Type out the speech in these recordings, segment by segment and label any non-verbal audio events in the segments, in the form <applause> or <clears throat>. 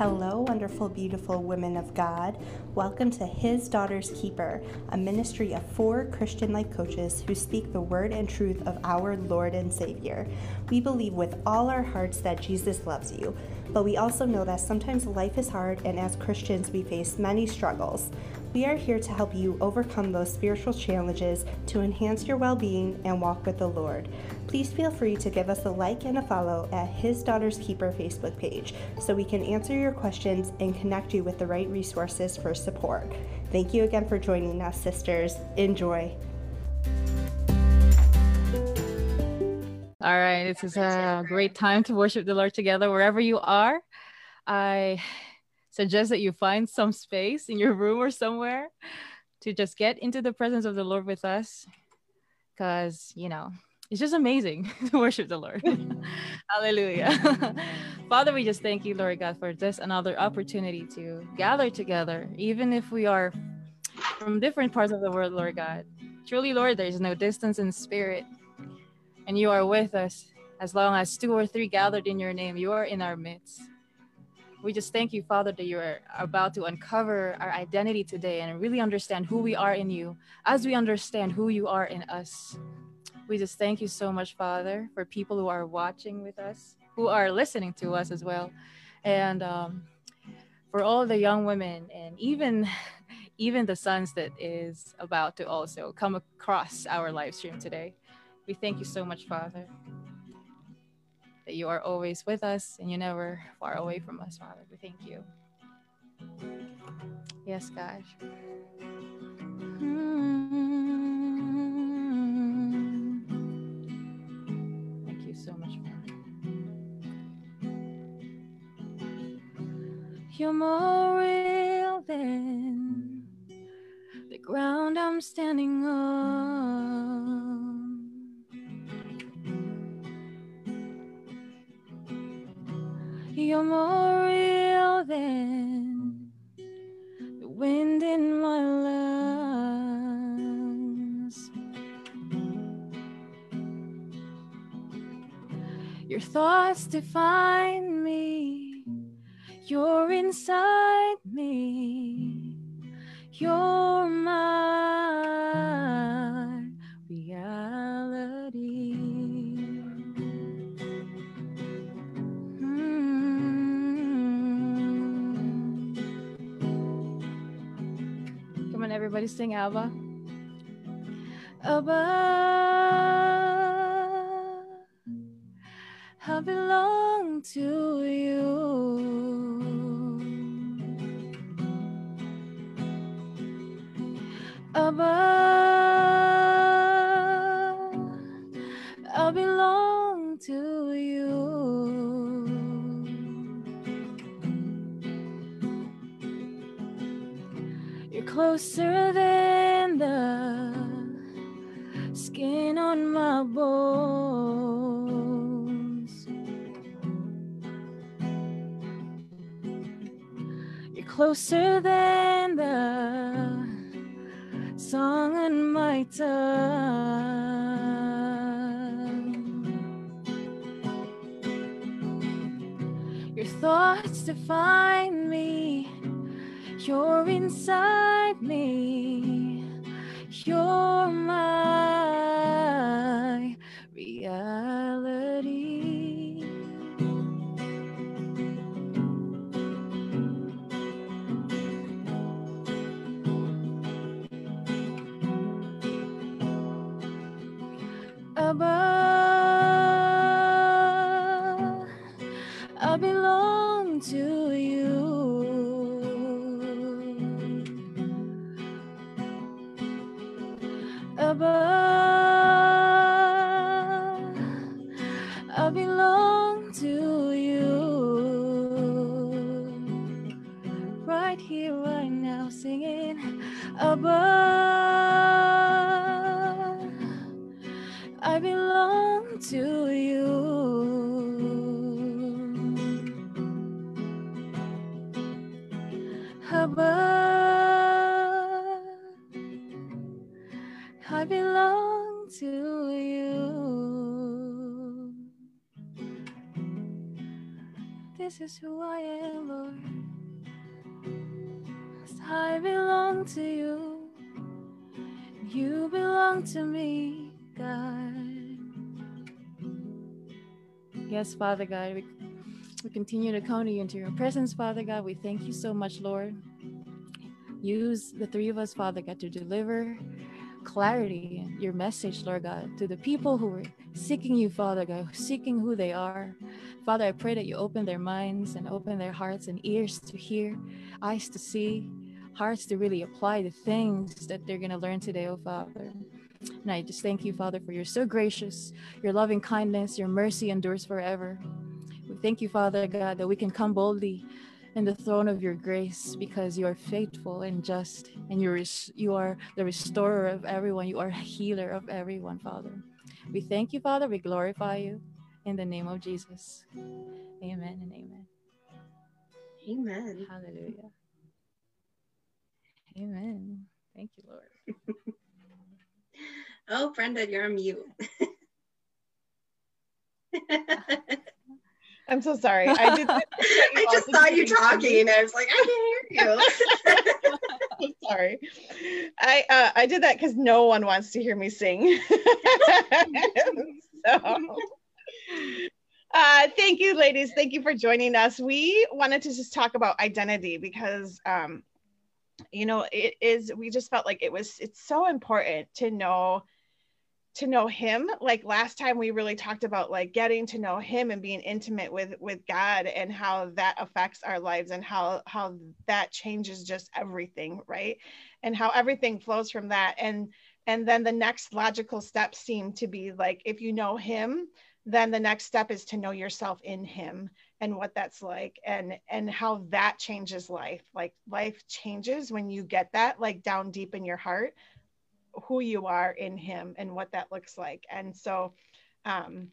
Hello, wonderful, beautiful women of God. Welcome to His Daughter's Keeper, a ministry of four Christian life coaches who speak the word and truth of our Lord and Savior. We believe with all our hearts that Jesus loves you, but we also know that sometimes life is hard, and as Christians, we face many struggles. We are here to help you overcome those spiritual challenges to enhance your well being and walk with the Lord. Please feel free to give us a like and a follow at His Daughter's Keeper Facebook page so we can answer your questions and connect you with the right resources for support. Thank you again for joining us, sisters. Enjoy. All right, this is a great time to worship the Lord together wherever you are. I suggest that you find some space in your room or somewhere to just get into the presence of the Lord with us because, you know, it's just amazing <laughs> to worship the Lord. <laughs> Hallelujah. <laughs> Father, we just thank you, Lord God, for this another opportunity to gather together, even if we are from different parts of the world, Lord God. Truly, Lord, there is no distance in spirit, and you are with us as long as two or three gathered in your name, you are in our midst. We just thank you, Father, that you are about to uncover our identity today and really understand who we are in you as we understand who you are in us. We just thank you so much, Father, for people who are watching with us, who are listening to us as well, and um, for all the young women and even <laughs> even the sons that is about to also come across our live stream today. We thank you so much, Father that you are always with us and you're never far away from us, Father. We thank you. Yes, God. Hmm. Thank you so much, Father. You're more real than the ground I'm standing on. You're more real than the wind in my lungs. Your thoughts define me. You're inside me. You're my everybody, sing Abba. Abba, I belong to you. Abba, closer than the skin on my bones. You're closer than the song on my tongue. Your thoughts define me. You're inside me. You're my right now singing Abba. I belong to you. Abba. I belong to you. This is who I am, Lord. I belong to you. You belong to me, God. Yes, Father God, we, we continue to come to you into your presence, Father God. We thank you so much, Lord. Use the three of us, Father God, to deliver clarity your message, Lord God, to the people who are seeking you, Father God, seeking who they are. Father, I pray that you open their minds and open their hearts and ears to hear, eyes to see, hearts to really apply the things that they're going to learn today, oh Father. And I just thank you, Father, for you're so gracious, your loving kindness, your mercy endures forever. We thank you, Father God, that we can come boldly in the throne of your grace because you are faithful and just and you're you are the restorer of everyone. You are a healer of everyone father. We thank you father. We glorify you in the name of jesus. Amen and amen. Amen. Hallelujah amen thank you lord <laughs> oh brenda you're on mute <laughs> I'm so sorry. I did. <laughs> I just saw you talking. and I was like, I can't hear you. I'm sorry. I uh, I did that because no one wants to hear me sing. so, uh, thank you, ladies. Thank you for joining us. We wanted to just talk about identity because, um, you know, it is. We just felt like it was. It's so important to know to know him like last time we really talked about like getting to know him and being intimate with with god and how that affects our lives and how how that changes just everything right and how everything flows from that and and then the next logical step seemed to be like if you know him then the next step is to know yourself in him and what that's like and and how that changes life like life changes when you get that like down deep in your heart who you are in him and what that looks like and so um,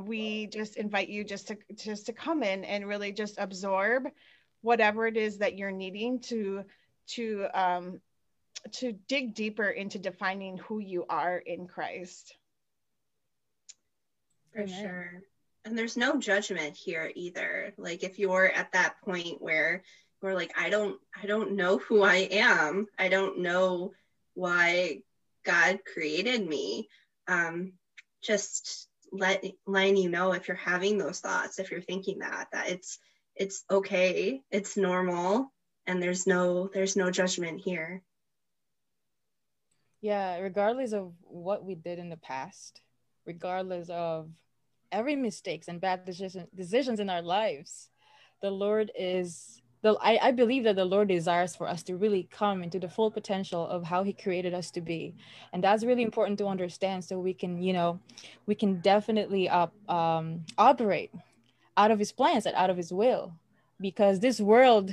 we just invite you just to just to come in and really just absorb whatever it is that you're needing to to um, to dig deeper into defining who you are in Christ. For Amen. sure. And there's no judgment here either. Like if you're at that point where we're like i don't i don't know who i am. I don't know why god created me. Um, just let letting you know if you're having those thoughts if you're thinking that that it's it's okay it's normal and there's no there's no judgment here. Yeah regardless of what we did in the past regardless of every mistakes and bad decision, decisions in our lives the lord is the I, I believe that the Lord desires for us to really come into the full potential of how He created us to be, and that's really important to understand. So we can, you know, we can definitely up um, operate out of His plans and out of His will, because this world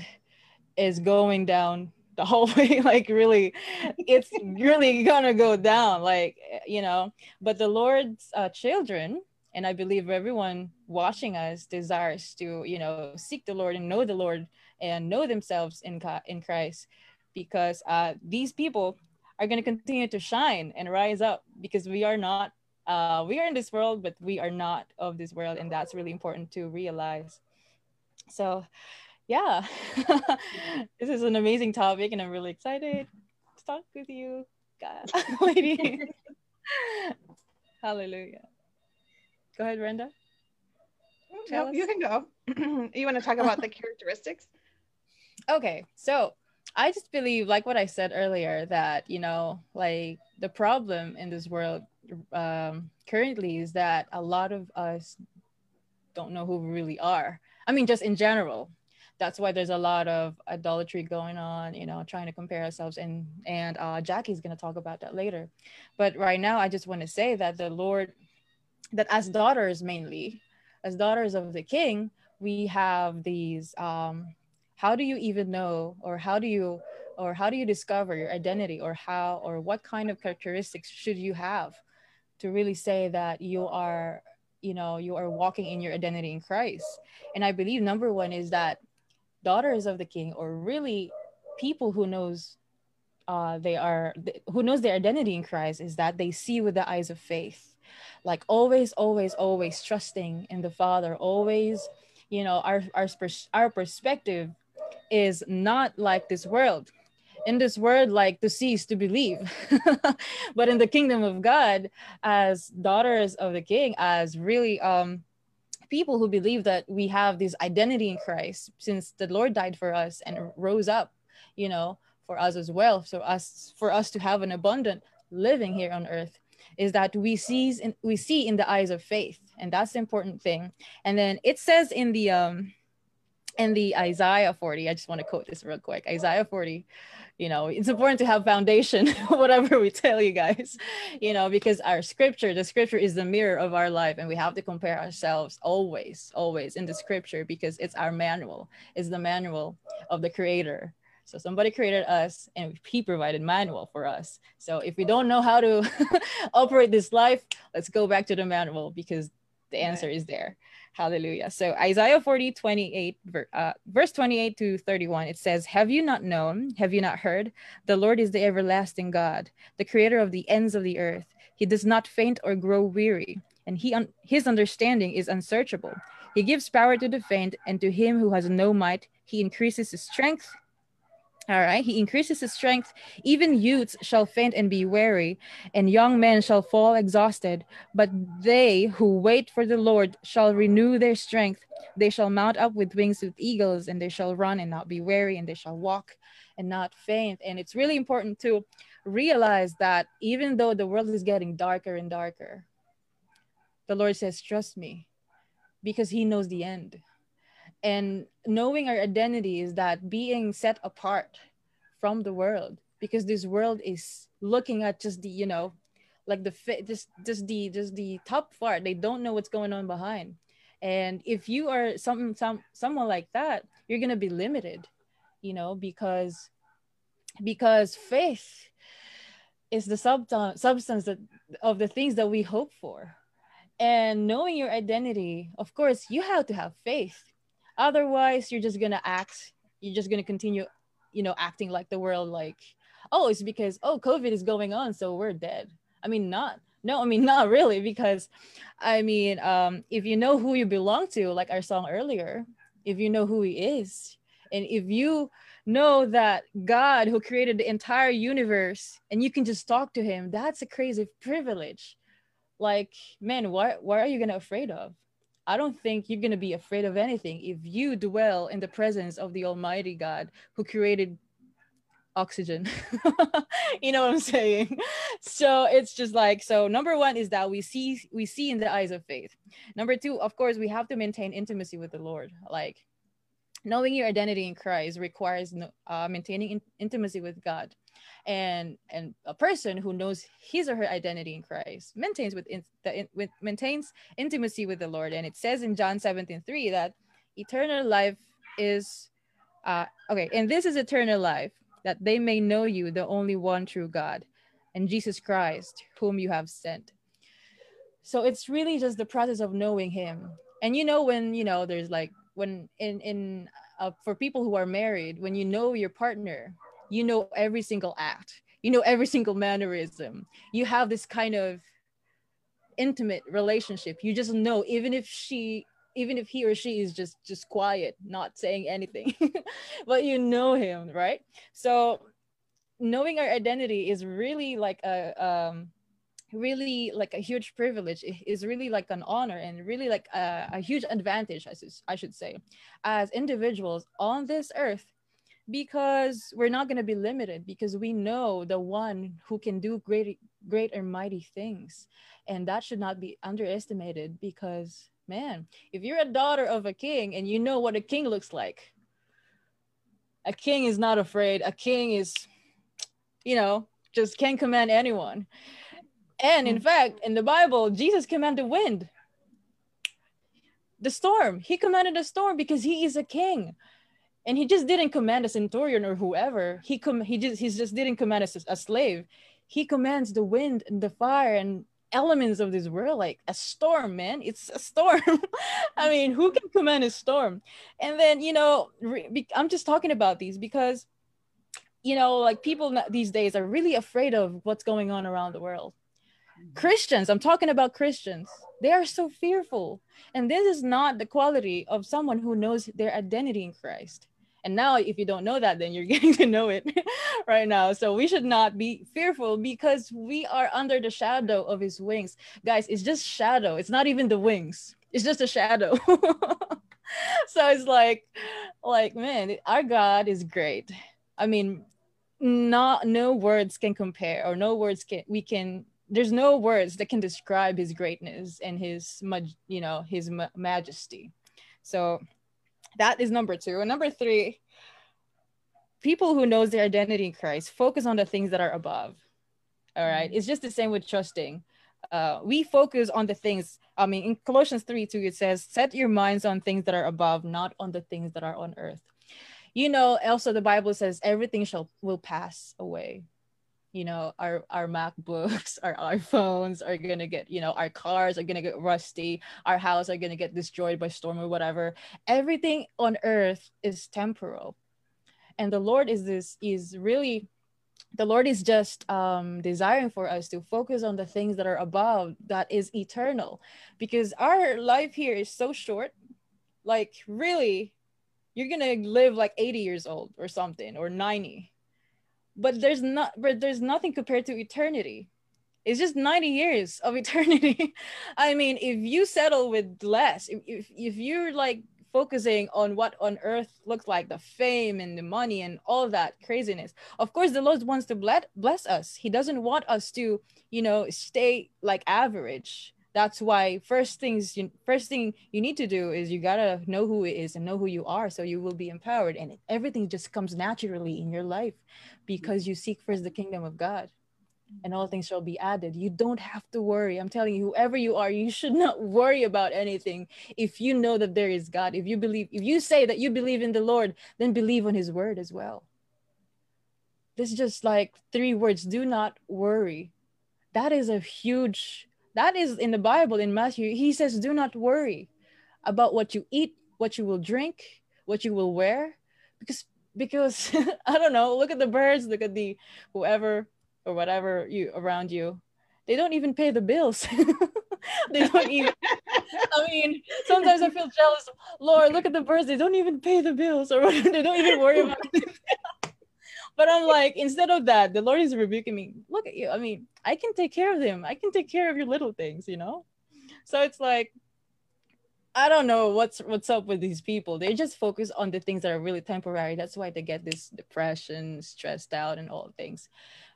is going down the <laughs> whole way. like really, it's really gonna go down. Like you know, but the Lord's uh, children and i believe everyone watching us desires to you know seek the lord and know the lord and know themselves in, in Christ. Because uh, these people are going to continue to shine and rise up because we are not uh, we are in this world but we are not of this world. And that's really important to realize. So yeah. <laughs> This is an amazing topic and i'm really excited to talk with you God, <laughs> lady <laughs> hallelujah go ahead brenda. No, you can go. <clears throat> You want to talk about the characteristics? Okay so i just believe like what i said earlier that you know like the problem in this world um, currently is that a lot of us don't know who we really are. I mean just in general. That's why there's a lot of idolatry going on you know trying to compare ourselves and and uh, jackie's going to talk about that later. But right now i just want to say that the lord that as daughters mainly as daughters of the king we have these um how do you even know or how do you or how do you discover your identity or how or what kind of characteristics should you have to really say that you are you know you are walking in your identity in christ? And i believe number one is that daughters of the king or really people who knows uh, they are who knows their identity in christ is that they see with the eyes of faith like always always always trusting in the father. Always you know our our our perspective is not like this world. In this world like to cease to believe but in the kingdom of god as daughters of the king as really um people who believe that we have this identity in christ since the lord died for us and rose up you know for us as well so us for us to have an abundant living here on earth is that we sees in, we see in the eyes of faith and that's the important thing. And then it says in the um in the isaiah 40 i just want to quote this real quick isaiah 40 you know it's important to have foundation <laughs> whatever we tell you guys you know because our scripture the scripture is the mirror of our life and we have to compare ourselves always always in the scripture because it's our manual it's the manual of the creator so somebody created us and he provided manual for us. So if we don't know how to <laughs> operate this life, let's go back to the manual because the answer right. is there. Hallelujah. So Isaiah 40, 28, uh, verse 28 to 31, it says, Have you not known? Have you not heard? The Lord is the everlasting God, the creator of the ends of the earth. He does not faint or grow weary, and he un- his understanding is unsearchable. He gives power to the faint, and to him who has no might, he increases his strength. All right. He increases his strength. Even youths shall faint and be weary, and young men shall fall exhausted. But they who wait for the Lord shall renew their strength. They shall mount up with wings with eagles, and they shall run and not be weary, and they shall walk and not faint. And it's really important to realize that even though the world is getting darker and darker, the Lord says, Trust me, because He knows the end and knowing our identity is that being set apart from the world because this world is looking at just the you know like the fit just just the just the top part. They don't know what's going on behind. And if you are some some someone like that you're gonna be limited you know because because faith is the sub- substance that, of the things that we hope for. And knowing your identity of course you have to have faith otherwise you're just gonna act you're just gonna continue you know acting like the world like oh it's because oh covid is going on so we're dead. I mean not no i mean <laughs> not really because i mean um if you know who you belong to like our song earlier if you know who he is and if you know that god who created the entire universe and you can just talk to him that's a crazy privilege. Like man what what are you gonna afraid of I don't think you're going to be afraid of anything if you dwell in the presence of the Almighty God who created oxygen. <laughs> you know what I'm saying? So it's just like so number 1 is that we see we see in the eyes of faith. Number 2, of course, we have to maintain intimacy with the Lord. Like knowing your identity in Christ requires uh, maintaining in- intimacy with God and and a person who knows his or her identity in Christ maintains with, in, the, in, with maintains intimacy with the Lord. And it says in John 17 3 that eternal life is uh okay and this is eternal life that they may know you the only one true God and Jesus Christ whom you have sent. So it's really just the process of knowing him. And you know when you know there's like when in in uh, for people who are married when you know your partner you know every single act you know every single mannerism you have this kind of intimate relationship. You just know even if she even if he or she is just just quiet not saying anything <laughs> but you know him right? So knowing our identity is really like a um really like a huge privilege. It is really like an honor and really like a, a huge advantage I I should say as individuals on this earth because we're not going to be limited because we know the one who can do great great and mighty things. And that should not be underestimated because man if you're a daughter of a king and you know what a king looks like a king is not afraid. A king is you know just can't command anyone. And in mm. fact in the bible jesus commanded wind. The storm. He commanded the storm because he is a king and he just didn't command a centurion or whoever. He com- he just he just didn't command a, a slave. He commands the wind and the fire and elements of this world like a storm man. It's a storm. <laughs> I mean who can command a storm? And then you know re- i'm just talking about these because you know like people these days are really afraid of what's going on around the world Christians, I'm talking about Christians, they are so fearful. And this is not the quality of someone who knows their identity in Christ. And now, if you don't know that, then you're <laughs> getting to know it <laughs> right now. So we should not be fearful because we are under the shadow of his wings. Guys, it's just shadow. It's not even the wings. It's just a shadow. <laughs> so it's like, like, man, our God is great. I mean, not no words can compare or no words can we can there's no words that can describe his greatness and his you know his majesty. So that is number two. And number three people who knows their identity in christ focus on the things that are above. All right? It's just the same with trusting. Uh, we focus on the things i mean in colossians 3 2 it says set your minds on things that are above not on the things that are on earth. You know also the bible says everything shall will pass away you know our our macbooks our iphones are gonna get you know our cars are gonna get rusty our house are gonna get destroyed by storm or whatever. Everything on earth is temporal. And the lord is this is really the lord is just um, desiring for us to focus on the things that are above that is eternal. Because our life here is so short like really you're gonna live like 80 years old or something or 90 but there's not but there's nothing compared to eternity. It's just 90 years of <laughs> eternity. I mean if you settle with less if, if, if you're like focusing on what on earth looks like the fame and the money and all that craziness of course the lord wants to bless, bless us. He doesn't want us to you know stay like average. That's why first things you first thing you need to do is you gotta know who it is and know who you are so you will be empowered. And everything just comes naturally in your life because you seek first the kingdom of god and all things shall be added you don't have to worry i'm telling you whoever you are you should not <laughs> worry about anything if you know that there is god if you believe if you say that you believe in the lord then believe on his word as well this is just like three words do not worry that is a huge that is in the Bible in Matthew. He says, Do not worry about what you eat, what you will drink, what you will wear. Because because <laughs> I don't know, look at the birds, look at the whoever or whatever you around you. They don't even pay the bills. <laughs> they don't even I mean, sometimes I feel jealous. Lord, look at the birds, they don't even pay the bills or <laughs> they don't even worry about it but I'm like, instead of that, the Lord is rebuking me. Look at you. I mean, I can take care of them. I can take care of your little things, you know? So it's like, I don't know what's what's up with these people. They just focus on the things that are really temporary. That's why they get this depression, stressed out, and all things.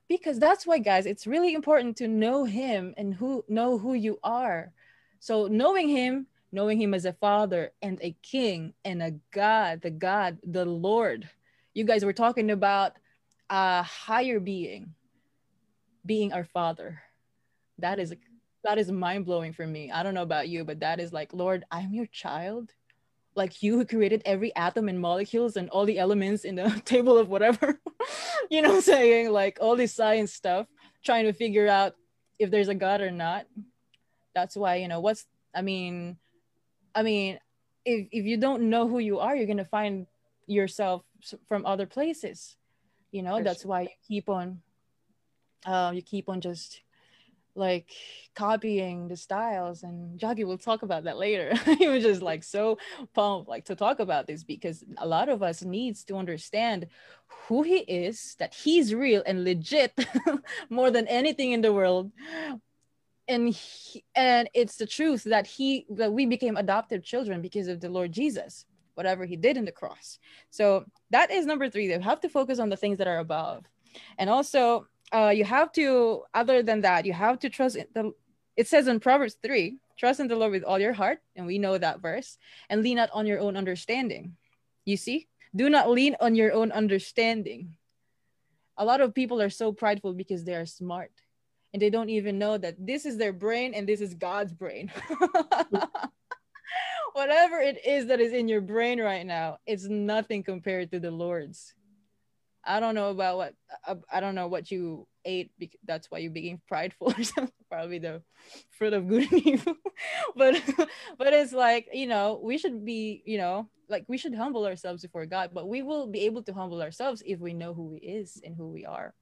Because that's why, guys, it's really important to know him and who know who you are. So knowing him, knowing him as a father and a king and a God, the God, the Lord. You guys were talking about a higher being being our father that is that is mind-blowing for me. I don't know about you but that is like lord i'm your child. Like you who created every atom and molecules and all the elements in the <laughs> table of whatever <laughs> you know saying? Like all this science stuff trying to figure out if there's a god or not. That's why you know what's i mean i mean if, if you don't know who you are you're going to find yourself from other places. You know For that's sure. why you keep on uh, you keep on just like copying the styles and Jackie will talk about that later. <laughs> he was just like so pumped like to talk about this because a lot of us needs to understand who he is, that he's real and legit <laughs> more than anything in the world. And he, and it's the truth that he that we became adopted children because of the Lord Jesus whatever he did in the cross. So that is number three. They have to focus on the things that are above. And also, uh, you have to, other than that, you have to trust the, it says in Proverbs 3, trust in the Lord with all your heart. And we know that verse. And lean not on your own understanding. You see? Do not lean on your own understanding. A lot of people are so prideful because they are smart and they don't even know that this is their brain and this is God's brain. <laughs> whatever it is that is in your brain right now, it's nothing compared to the Lord's. I don't know about what uh, I don't know what you ate. Because that's why you became prideful <laughs> or something. Probably the fruit of good and <laughs> evil. but <laughs> but it's like you know we should be you know like we should humble ourselves before God. But we will be able to humble ourselves if we know who He is and who we are.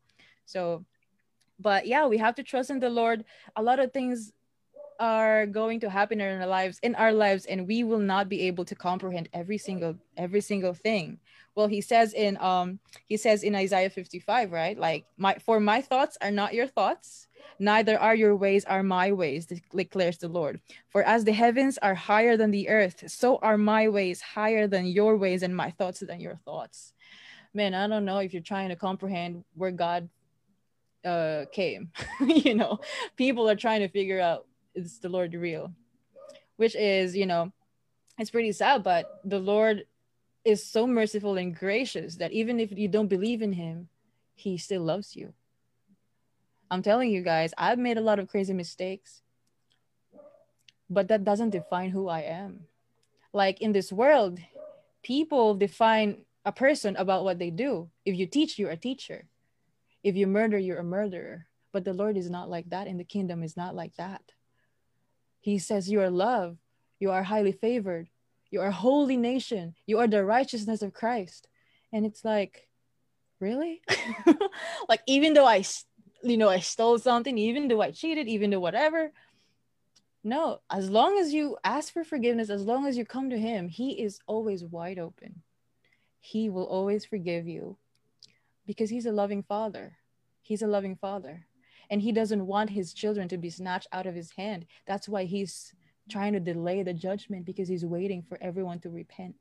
So but yeah we have to trust in the lord a lot of things are going to happen in our lives in our lives and we will not be able to comprehend every single every single thing. Well he says in um he says in isaiah 55 right? Like my for my thoughts are not your thoughts neither are your ways are my ways declares the lord. For as the heavens are higher than the earth so are my ways higher than your ways and my thoughts than your thoughts. Man i don't know if you're trying to comprehend where god uh came <laughs> you know? People are trying to figure out is the lord real? Which is you know it's pretty sad but the lord is so merciful and gracious that even if you don't believe in him he still loves you. I'm telling you guys i've made a lot of crazy mistakes but that doesn't define who i am. Like in this world people define a person about what they do. If you teach you're a teacher. If you murder, you're a murderer. But the Lord is not like that, and the kingdom is not like that. He says, You are loved, you are highly favored, you are a holy nation, you are the righteousness of Christ. And it's like, really? <laughs> like, even though I, you know, I stole something, even though I cheated, even though whatever, no, as long as you ask for forgiveness, as long as you come to Him, He is always wide open. He will always forgive you because he's a loving father. He's a loving father. And he doesn't want his children to be snatched out of his hand. That's why he's trying to delay the judgment because he's waiting for everyone to repent.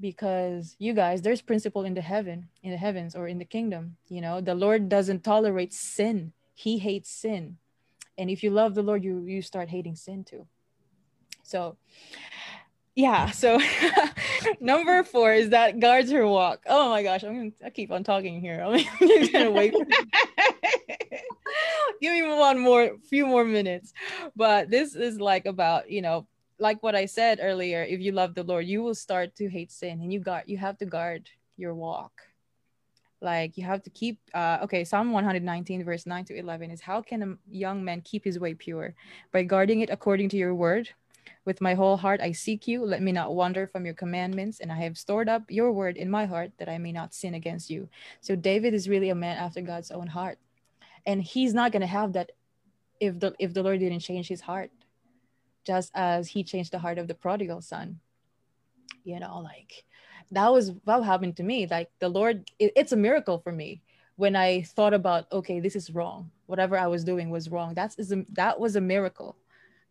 Because you guys, there's principle in the heaven, in the heavens or in the kingdom. You know, the Lord doesn't tolerate sin. He hates sin. And if you love the Lord, you you start hating sin too. So yeah so <laughs> number four is that guards her walk. Oh my gosh i'm gonna I keep on talking here. <laughs> I'm gonna wait <laughs> give me one more few more minutes. But this is like about you know like what i said earlier if you love the lord you will start to hate sin and you got you have to guard your walk. Like you have to keep uh okay psalm 119 verse 9 to 11 is how can a young man keep his way pure? By guarding it according to your word with my whole heart I seek you. Let me not wander from your commandments. And I have stored up your word in my heart that I may not sin against you. So David is really a man after God's own heart. And he's not going to have that if the if the Lord didn't change his heart. Just as he changed the heart of the prodigal son. You know, like that was what happened to me. Like the Lord, it, it's a miracle for me when I thought about, okay, this is wrong. Whatever I was doing was wrong. That's is a, that was a miracle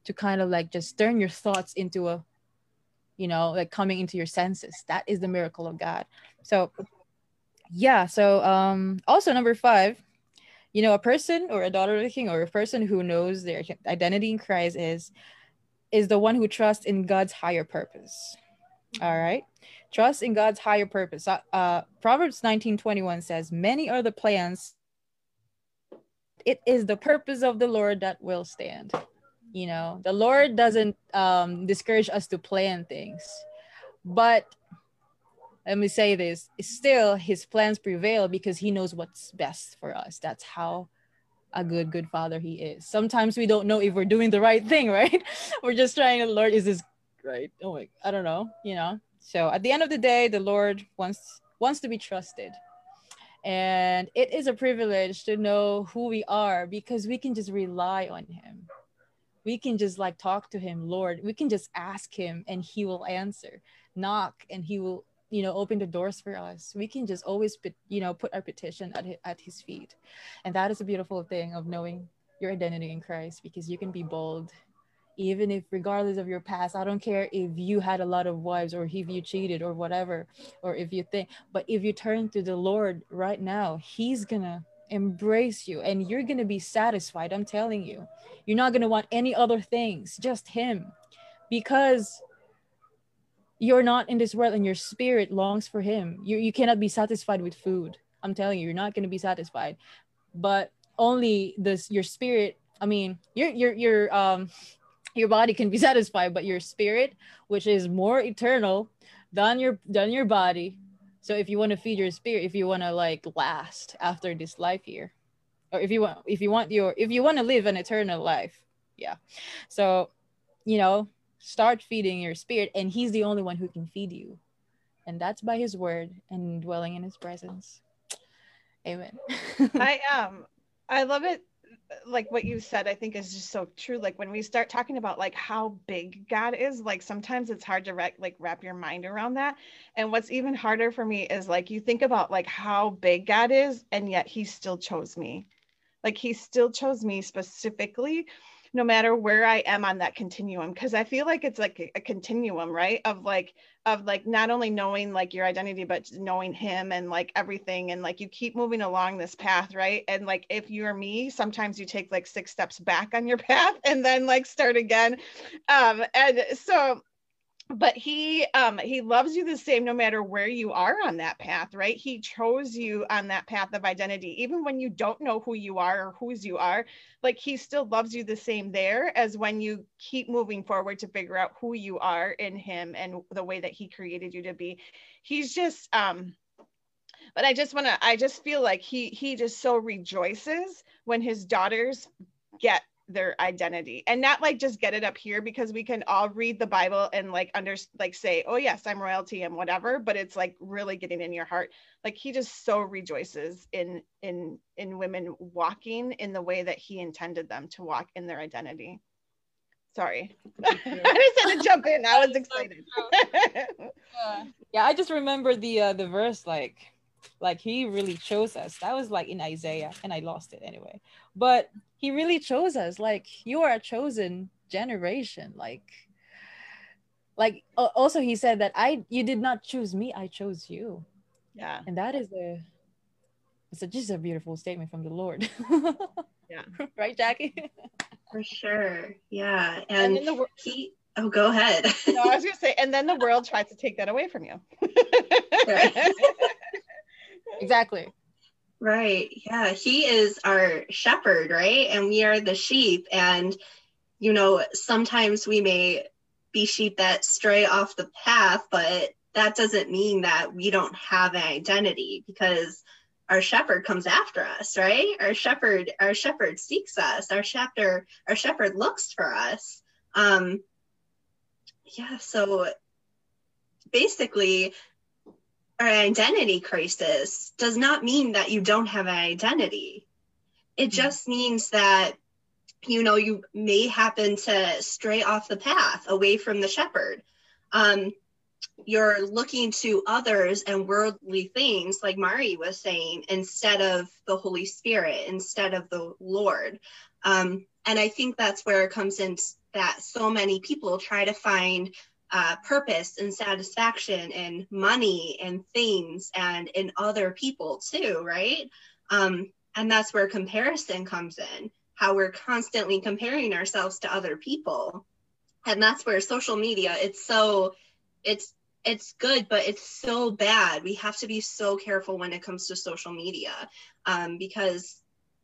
to kind of like just turn your thoughts into a you know like coming into your senses. That is the miracle of god. So yeah so um also number five you know a person or a daughter of the king or a person who knows their identity in christ is is the one who trusts in god's higher purpose. All right? Trust in god's higher purpose. Uh, uh proverbs 19 21 says many are the plans. It is the purpose of the lord that will stand you know the lord doesn't um discourage us to plan things. But let me say this still his plans prevail because he knows what's best for us. That's how a good good father he is. Sometimes we don't know if we're doing the right thing <laughs> right? We're just trying to lord is this right? Oh my i don't know you know? So at the end of the day the lord wants wants to be trusted. And it is a privilege to know who we are because we can just rely on him we can just like talk to him lord we can just ask him and he will answer. Knock and he will you know open the doors for us. We can just always put you know put our petition at at his feet. And that is a beautiful thing of knowing your identity in christ because you can be bold. Even if regardless of your past i don't care if you had a lot of wives or if you cheated or whatever or if you think but if you turn to the lord right now he's gonna embrace you and you're going to be satisfied. I'm telling you. You're not going to want any other things, just Him. Because you're not in this world and your spirit longs for Him. You, you cannot be satisfied with food. I'm telling you, you're not going to be satisfied. But only this your spirit, I mean, your your your um your body can be <laughs> satisfied, but your spirit, which is more eternal than your than your body, so if you want to feed your spirit, if you want to like last after this life here, or if you want, if you want your, if you want to live an eternal life, yeah. So, you know, start feeding your spirit, and He's the only one who can feed you, and that's by His word and dwelling in His presence. Amen. <laughs> I um I love it like what you said i think is just so true. Like when we start talking about like how big god is like sometimes it's hard to re- like wrap your mind around that. And what's even harder for me is like you think about like how big god is and yet he still chose me. Like he still chose me specifically no matter where I am on that continuum because I feel like it's like a, continuum right? Of like of like not only knowing like your identity but knowing him and like everything and like you keep moving along this path right? And like if you're me sometimes you take like six steps back on your <laughs> path and then like start again. Um and so but he um he loves you the same no matter where you are on that path right? He chose you on that path of identity even when you don't know who you are or whose you are like he still loves you the same there as when you keep moving forward to figure out who you are in him and the way that he created you to be. He's just um but i just want to i just feel like he he just so rejoices when his daughters get their identity and not like just get it up here because we can all read the bible and like under like say oh yes i'm royalty and whatever but it's like really getting in your heart. Like he just so rejoices in in in women walking in the way that he intended them to walk in their identity. Sorry. <laughs> I just had to jump in. I was <laughs> excited. <laughs> yeah. yeah i just remember the uh the verse like like he really chose us. That was like in isaiah and i lost it anyway. But he really chose us. Like you are a chosen generation. Like like also he said that i you did not choose me i chose you. Yeah. And that is a it's a, just a beautiful statement from the lord. <laughs> Yeah. <laughs> Right jackie? For sure. Yeah. And, and the, he oh go ahead. No i was gonna say and then the world tries to take that away from you <laughs> exactly Right. Yeah. He is our shepherd, right? And we are the sheep. And, you know, sometimes we may be sheep that stray off the path, but that doesn't mean that we don't have an identity because our shepherd comes after us, right? Our shepherd, our shepherd seeks us. Our shepherd, our shepherd looks for us. Um, yeah. So basically, or identity crisis does not mean that you don't have an identity. It mm-hmm. just means that you know you may happen to stray off the path away from the shepherd. Um, you're looking to others and worldly things, like Mari was saying, instead of the Holy Spirit, instead of the Lord. Um, and I think that's where it comes in that so many people try to find uh, purpose and satisfaction and money and things and in other people too, right? Um, and that's where comparison comes in, how we're constantly comparing ourselves to other people. And that's where social media, it's so, it's, it's good, but it's so bad. We have to be so careful when it comes to social media um, because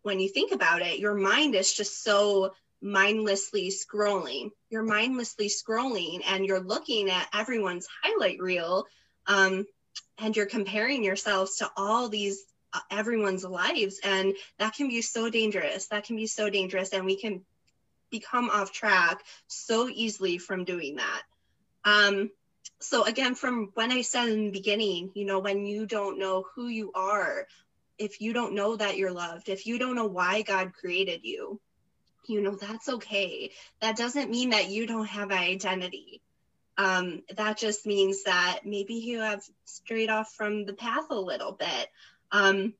when you think about it, your mind is just so mindlessly scrolling. You're mindlessly scrolling and you're looking at everyone's highlight reel um, and you're comparing yourselves to all these uh, everyone's lives. And that can be so dangerous. That can be so dangerous. And we can become off track so easily from doing that. Um, so again from when i said in the beginning you know when you don't know who you are if you don't know that you're loved if you don't know why god created you you know, that's okay. That doesn't mean that you don't have an identity. Um, that just means that maybe you have strayed off from the path a little bit. Um,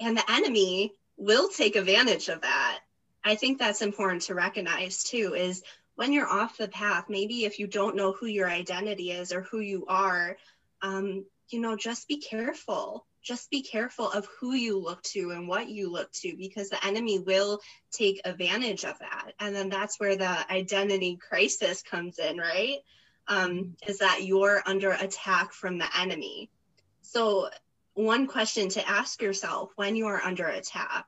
and the enemy will take advantage of that. I think that's important to recognize too is when you're off the path, maybe if you don't know who your identity is or who you are, um, you know, just be careful just be careful of who you look to and what you look to because the enemy will take advantage of that. And then that's where the identity crisis comes in right? Um, is that you're under attack from the enemy. So one question to ask yourself when you are under attack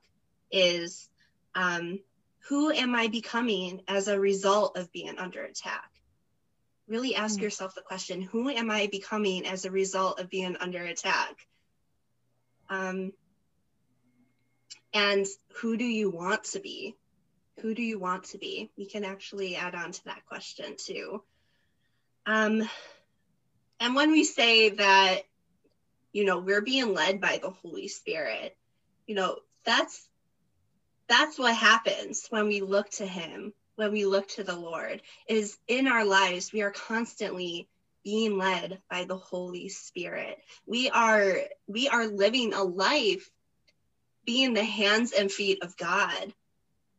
is um, who am i becoming as a result of being under attack? Really ask mm-hmm. yourself the question who am i becoming as a result of being under attack um, and who do you want to be? Who do you want to be? We can actually add on to that question too. Um, and when we say that, you know, we're being led by the Holy Spirit, you know, that's that's what happens when we look to him when we look to the lord is in our lives we are constantly being led by the holy spirit. We are we are living a life being the hands and feet of god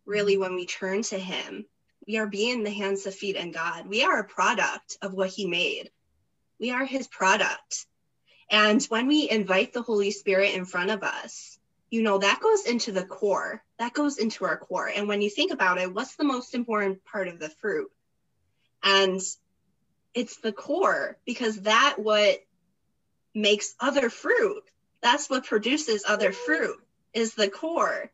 really when we turn to him. We are being the hands and feet and god. We are a product of what he made. We are his product. And when we invite the holy spirit in front of us you know that goes into the core. That goes into our core. And when you think about it what's the most important part of the fruit? And it's the core because that what makes other fruit that's what produces other fruit is the core.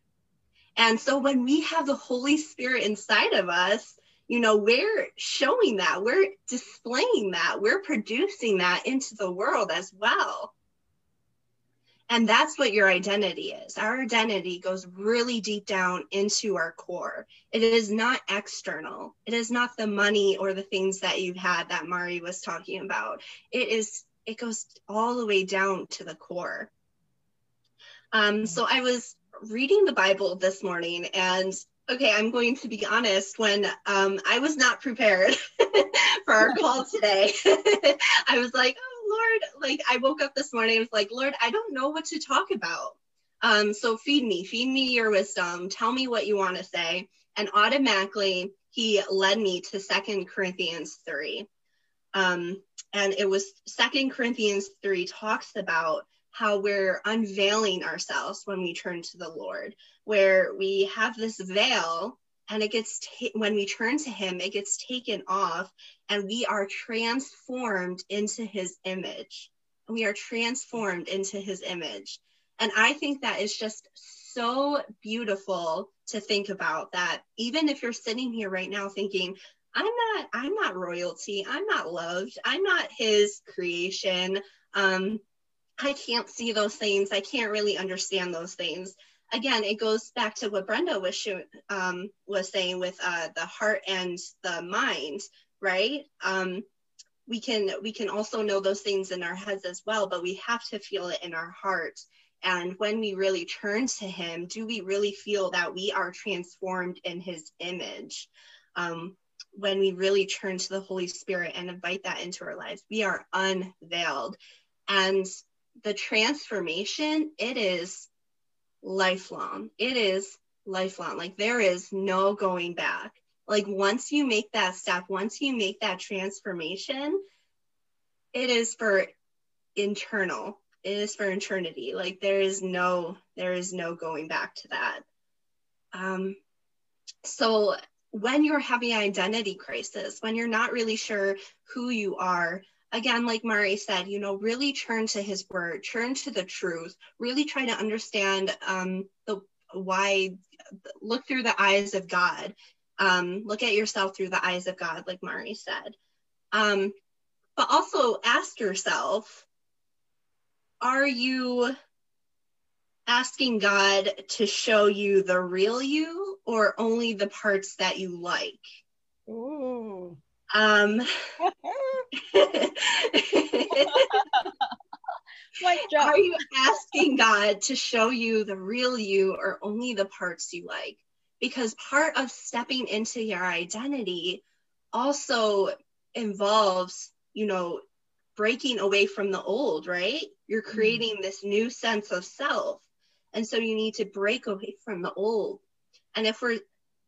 And so when we have the holy spirit inside of us you know we're showing that we're displaying that we're producing that into the world as well and that's what your identity is. Our identity goes really deep down into our core. It is not external. It is not the money or the things that you've had that Mari was talking about. It is, it goes all the way down to the core. Um, so I was reading the Bible this morning and okay, I'm going to be honest, when um, I was not prepared <laughs> for our call today, <laughs> I was like, oh, Lord, like I woke up this morning, I was like, Lord, I don't know what to talk about. Um, so feed me, feed me your wisdom. Tell me what you want to say. And automatically he led me to Second Corinthians 3. Um, and it was Second Corinthians 3 talks about how we're unveiling ourselves when we turn to the Lord, where we have this veil and it gets ta- when we turn to him it gets taken off and we are transformed into his image. We are transformed into his image. And i think that is just so beautiful to think about that even if you're sitting here right now thinking i'm not i'm not royalty i'm not loved i'm not his creation. Um i can't see those things. I can't really understand those things again, it goes back to what Brenda was sh- um, was saying with uh, the heart and the mind, right? Um, we can we can also know those things in our heads as well, but we have to feel it in our heart. And when we really turn to Him, do we really feel that we are transformed in His image? Um, when we really turn to the Holy Spirit and invite that into our lives, we are unveiled. And the transformation, it is lifelong. It is lifelong. Like there is no going back. Like once you make that step, once you make that transformation, it is for internal. It is for eternity. Like there is no there is no going back to that. Um so when you're having identity crisis, when you're not really sure who you are, again, like Mari said, you know, really turn to his word, turn to the truth, really try to understand um, the why, look through the eyes of God, um, look at yourself through the eyes of God, like Mari said. Um, but also ask yourself, are you asking God to show you the real you or only the parts that you like? Ooh. Um, <laughs> <laughs> Are you asking God to show you the real you or only the parts you like? Because part of stepping into your identity also involves, you know, breaking away from the old, right? You're mm-hmm. creating this new sense of self. And so you need to break away from the old. And if we're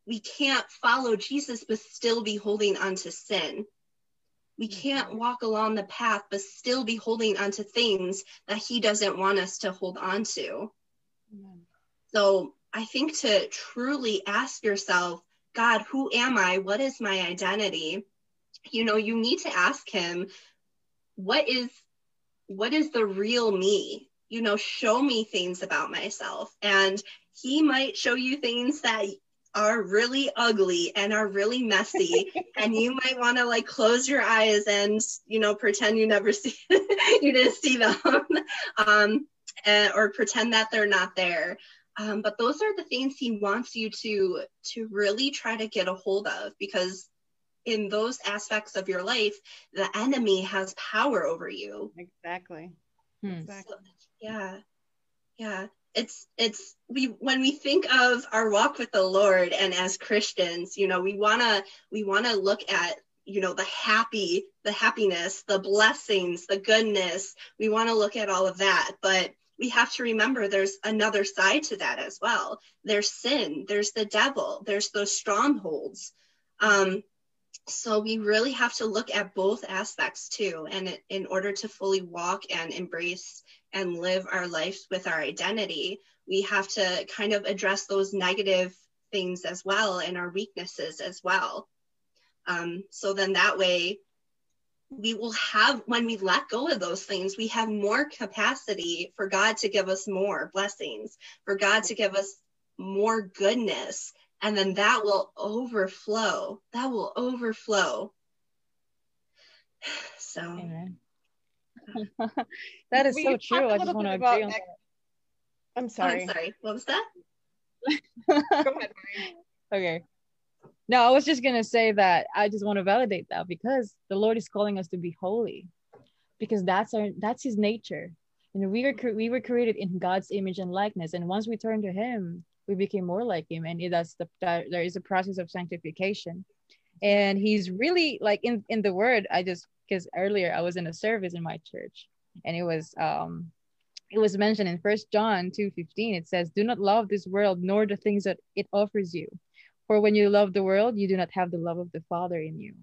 we can't follow Jesus but still be holding on to sin. We mm-hmm. can't walk along the path but still be holding on to things that he doesn't want us to hold on to. So I think to truly ask yourself, God, who am I? What is my identity? You know, you need to ask him, what is what is the real me? You know, show me things about myself. And he might show you things that are really ugly and are really messy and you might want to like close your eyes and you know pretend you never <laughs> see you didn't see them um, and, or pretend that they're not there. Um, but those are the things he wants you to to really try to get a hold of because in those aspects of your life the enemy has power over you. Exactly, hmm. exactly. So, yeah. Yeah it's it's we when we think of our walk with the lord and as christians you know we want to we want to look at you know the happy the happiness the blessings the goodness. We want to look at all of that but we have to remember there's another side to that as well. There's sin there's the devil there's those strongholds. Um, so we really have to look at both aspects too and in order to fully walk and embrace and live our lives with our identity we have to kind of address those negative things as well and our weaknesses as well um, so then that way we will have when we let go of those things we have more capacity for god to give us more blessings for god to give us more goodness and then that will overflow that will overflow <sighs> so Amen. That is we so true. I just want to agree on that. i'm sorry oh, i'm sorry. what was that? <laughs> Go ahead okay. No i was just gonna say that i just want to validate that because the lord is calling us to be holy because that's our that's his nature. And we were we were created in god's image and likeness and once we turn to him we became more like him and it, that's the that there is a process of sanctification and he's really like in in the word i just because earlier i was in a service in my church and it was um it was mentioned in first john 2 15 it says do not love this world nor the things that it offers you. For when you love the world you do not have the love of the father in you.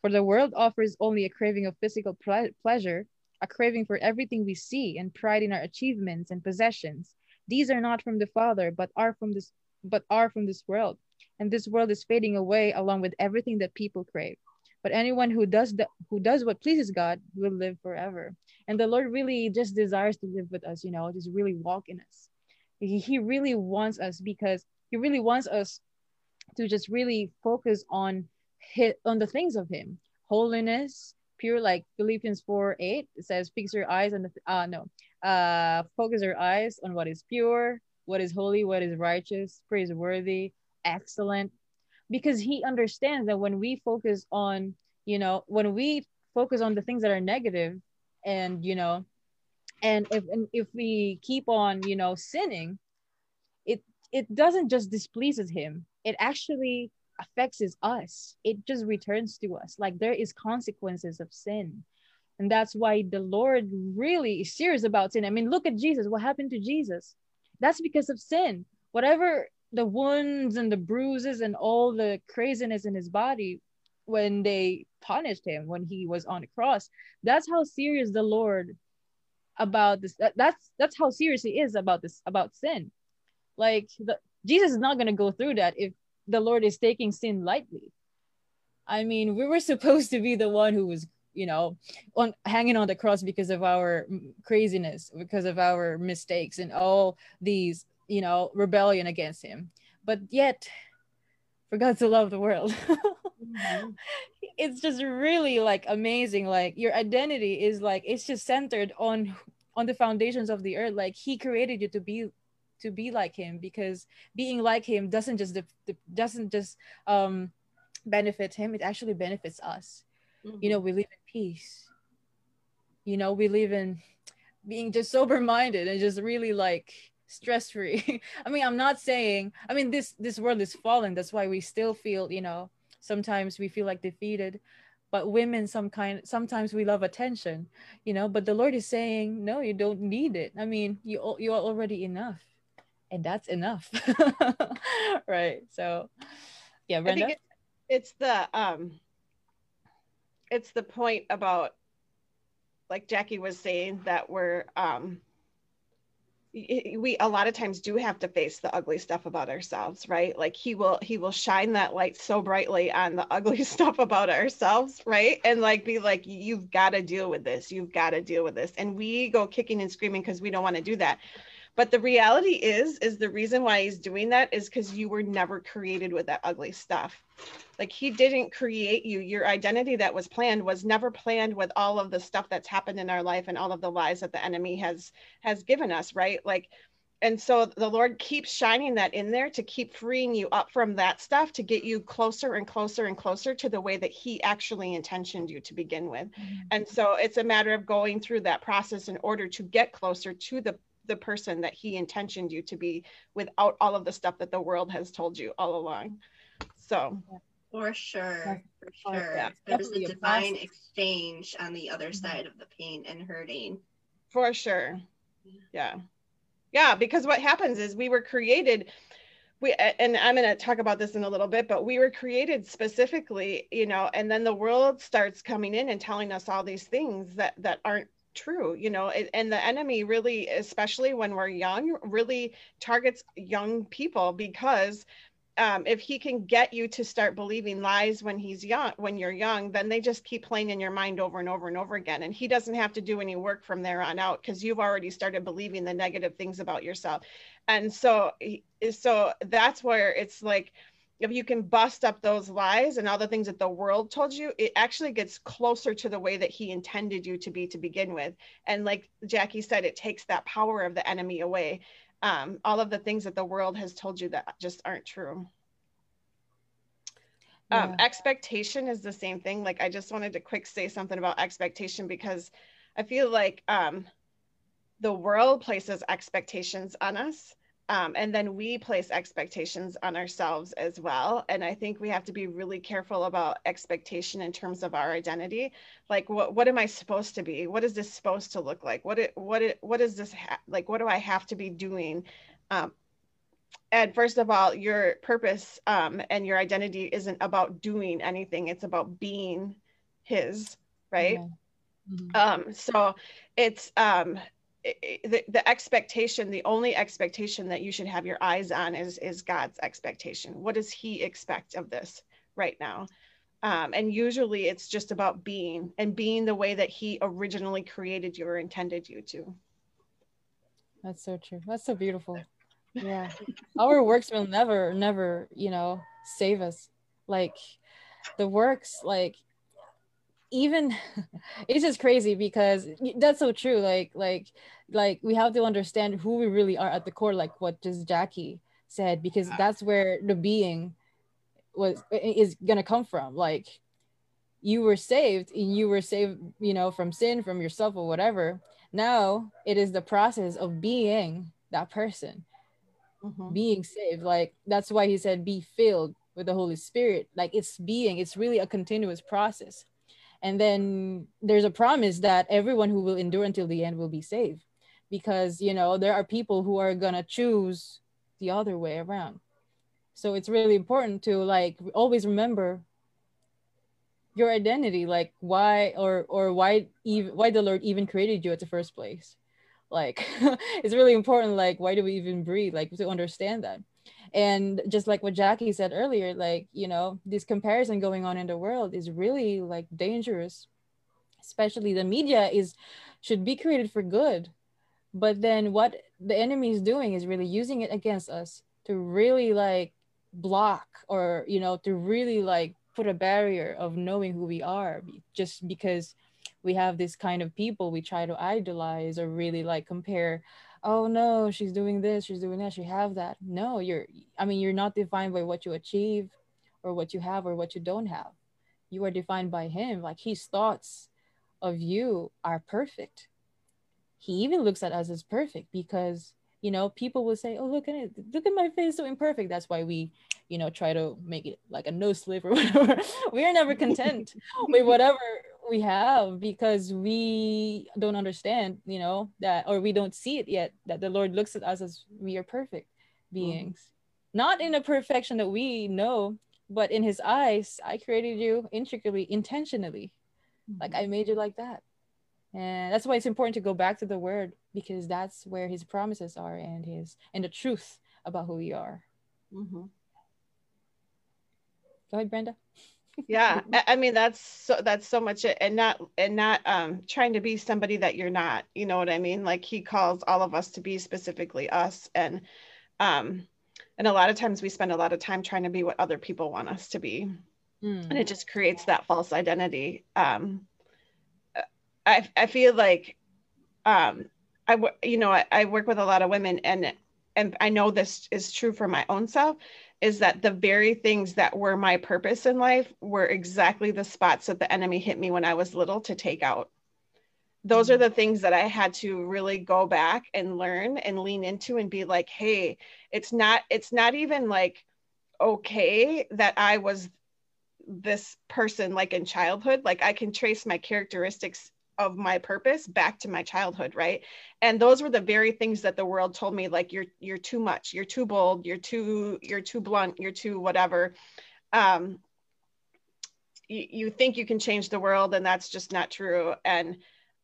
For the world offers only a craving of physical ple- pleasure a craving for everything we see and pride in our achievements and possessions. These are not from the Father, but are from this but are from this world. And this world is fading away along with everything that people crave. But anyone who does the, who does what pleases God will live forever. And the Lord really just desires to live with us, you know, just really walk in us. He, really wants us because he really wants us to just really focus on hit on the things of him holiness pure like philippians 4 8 it says fix your eyes on the uh no uh, focus your eyes on what is pure, what is holy, what is righteous, praiseworthy, excellent. Because he understands that when we focus on, you know, when we focus on the things that are negative and, you know, and if and if we keep on, you know, sinning, it it doesn't just displeases him. It actually affects us. It just returns to us. Like there is consequences of sin and that's why the Lord really is serious about sin. I mean, look at Jesus. What happened to Jesus? That's because of sin. Whatever the wounds and the bruises and all the craziness in his body when they punished him when he was on the cross, that's how serious the Lord about this. That, that's that's how serious he is about this about sin. Like the, Jesus is not going to go through that if the Lord is taking sin lightly. I mean, we were <laughs> supposed to be the one who was you know on hanging on the cross because of our craziness because of our mistakes and all these you know rebellion against him. But yet for god to love the world. Mm-hmm. <laughs> it's just really like amazing. Like your identity is like it's just centered on on the foundations of the earth. Like he created you to be to be like him because being like him doesn't just doesn't just um benefit him. It actually benefits us. Mm-hmm. you know we live in peace. You know we live in being just sober minded and just really like stress free <laughs> i mean i'm not saying i mean this this world is fallen. That's why we still feel you know sometimes we feel like defeated. But women some kind sometimes we love attention you know? But the lord is saying no you don't need it. I mean you you are already enough and that's enough. <laughs> Right so yeah Brenda? It's, it's the um it's the point about like Jackie was saying that we're um we a lot of times do have to face the ugly stuff about ourselves right? Like he will he will shine that light so brightly on the <laughs> ugly stuff about ourselves right? And like be like you've got to deal with this. You've got to deal with this. And we go kicking and screaming because we don't want to do that but the reality is is the reason why he's doing that is because you were never created with that ugly stuff. Like he didn't create you. Your identity that was planned was never planned with all of the stuff that's happened in our life and all of the lies that the enemy has has given us right? Like and so the lord keeps shining that in there to keep freeing you up from that stuff to get you closer and closer and closer to the way that he actually intentioned you to begin with. Mm-hmm. and so it's a matter of going through that process in order to get closer to the the person that he intentioned you to be without all of the stuff that the world has told you all along so for sure for sure Yeah. there's a divine process. exchange on the other Mhm. side of the pain and hurting for sure yeah yeah because what happens is we were created we and i'm going to talk about this in a little bit but we were created specifically you know and then the world starts coming in and telling us all these things that that aren't true you know it, and the enemy really especially when we're young really targets young people because um, if he can get you to start believing lies when he's young when you're young then they just keep playing in your mind over and over and over again and he doesn't have to do any work from there on out because you've already started believing the negative things about yourself. And so so that's where it's like if you can bust up those lies and all the things that the world told you it actually gets closer to the way that he intended you to be to begin with. And like jackie said it takes that power of the enemy away. Um, all of the things that the world has told you that just aren't true. Um, expectation is the same thing. Like i just wanted to quick say something about expectation because i feel like um, the world places expectations on us um, and then we place expectations on ourselves as well. And i think we have to be really careful about expectation in terms of our identity. Like what what am i supposed to be? What is this supposed to look like? What it what it what is this ha- like what do i have to be doing? Um, and first of all your purpose um, and your identity isn't about doing anything. It's about being his right? Yeah. Mhm. um so it's um the, the expectation the only expectation that you should have your eyes on is is god's expectation what does he expect of this right now um, and usually it's just about being and being the way that he originally created you or intended you to That's so true. That's so beautiful. Yeah. <laughs> Our works will never, never, you know, save us. Like the works, like even <laughs> it's just crazy because that's so true. Like, like, like we have to understand who we really are at the core, like what just Jackie said, because that's where the being was is gonna come from. Like you were saved and you were saved, you know, from sin, from yourself or whatever. Now it is the process of being that person Mhm. being saved like that's why he said be filled with the holy spirit like it's being it's really a continuous process and then there's a promise that everyone who will endure until the end will be saved. Because you know there are people who are gonna choose the other way around. So it's really important to like always remember your identity like why or or why even why the lord even created you at the first place. Like <laughs> it's really important like why do we even breathe? Like to understand that and just like what jackie said earlier like you know this comparison going on in the world is really like dangerous. Especially the media is should be created for good. But then what the enemy is doing is really using it against us to really like block or you know to really like put a barrier of knowing who we are just because we have this kind of people we try to idolize or really like compare oh no she's doing this she's doing that she have that. No you're i mean you're not defined by what you achieve or what you have or what you don't have. You are defined by him like his thoughts of you are perfect. He even looks at us as perfect because you know people will say oh look at it look at my face so imperfect. That's why we you know try to make it like a no slip or <laughs> whatever. We are never content <laughs> with whatever we have because we don't understand you know that or we don't see it yet that the lord looks at us as we are perfect beings. Not in a perfection that we know but in his eyes i created you intricately intentionally. Like i made you like that. And that's why it's important to go back to the word because that's where his promises are and his and the truth about who we are. Mhm. go ahead brenda yeah I- mean that's so that's so much it and not and not um trying to be somebody that you're not you know what i mean? Like he calls all of us to be specifically us and um and a lot of times we spend a lot of time trying to be what other people want us to be. And it just creates that false identity um i i feel like um i you know I, I work with a lot of women and and i know this is true for my own self is that the very things that were my purpose in life were exactly the spots that the enemy hit me when i was little to take out those are mm-hmm. the things that I had to really go back and learn and lean into and be like, hey, it's not, it's not even like okay that I was this person like in childhood. Like I can trace my characteristics of my purpose back to my childhood, right? And those were the very things that the world told me, like you're you're too much, you're too bold, you're too, you're too blunt, you're too whatever. Um you, you think you can change the world and that's just not true. And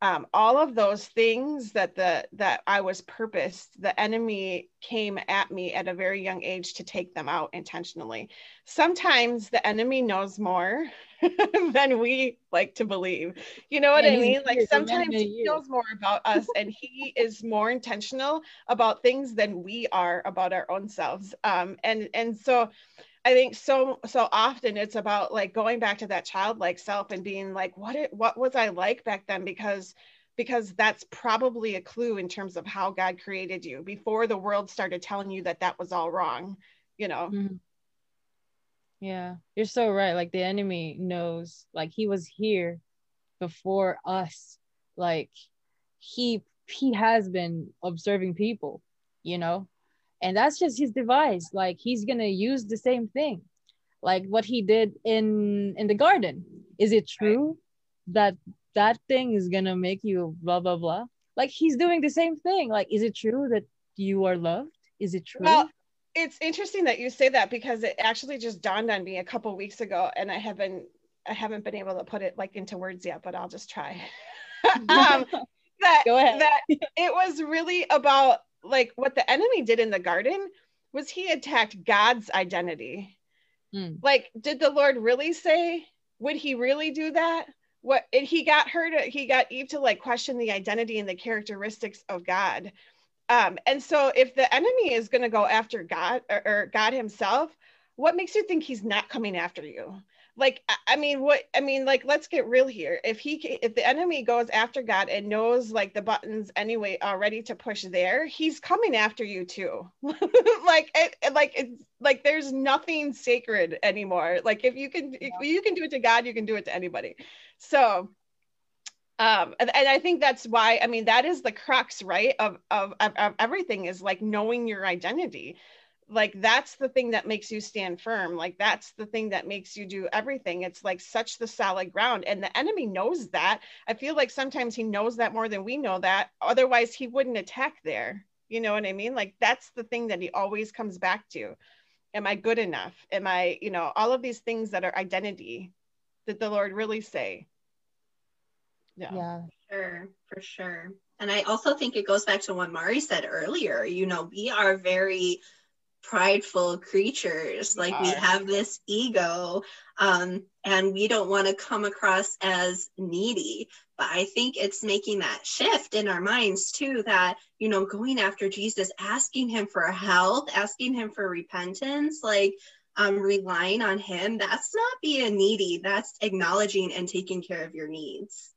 um, all of those things that the that I was purposed, the enemy came at me at a very young age to take them out intentionally. Sometimes the enemy knows more <laughs> than we like to believe. You know what I mean? Like sometimes he knows more about us and he is more intentional about things than we are about our own selves. Um, and and so I think so so often it's about like going back to that childlike self and being like, what it what was I like back then? Because because that's probably a clue in terms of how God created you before the world started telling you that that was all wrong, you know. Mm-hmm. Yeah, you're so right. Like the enemy knows, like he was here before us. Like he he has been observing people, you know, and that's just his device. Like he's gonna use the same thing. Like what he did in in the garden. Is it true right. that that thing is gonna make you blah blah blah? Like he's doing the same thing. Like is it true that you are loved? Is it true? Well it's interesting that you say that because it actually just dawned on me a couple weeks ago and i haven't i haven't been able to put it like into words yet but i'll just try <laughs> um, <laughs> that, Go ahead. that it was really about like what the enemy did in the garden was he attacked God's identity. Mm. Like, did the Lord really say, would he really do that? What and he got her to he got Eve to like question the identity and the characteristics of God. Um, and so if the enemy is going to go after God or, or God himself, what makes you think he's not coming after you? like i mean what i mean like let's get real here. If he if the enemy goes after god and knows like the buttons anyway are ready to push there he's coming after you too. <laughs> Like it like it's like there's nothing sacred anymore. Like if you can if you can do it to god you can do it to anybody. So um and, i think that's why i mean that is the crux right of, of of everything is like knowing your identity. Like that's the thing that makes you stand firm. Like that's the thing that makes you do everything. It's like such the solid ground and the enemy knows that. I feel like sometimes he knows that more than we know that. Otherwise he wouldn't attack there. You know what i mean? Like that's the thing that he always comes back to. Am i good enough? Am i you know all of these things that are identity did the lord really say yeah yeah sure for sure and i also think it goes back to what mari said earlier you know we are very prideful creatures. Like we have this ego, um, and we don't want to come across as needy. But I think it's making that shift in our minds too that, you know, going after Jesus, asking him for help, asking him for repentance, like um, relying on him, that's not being needy. That's acknowledging and taking care of your needs.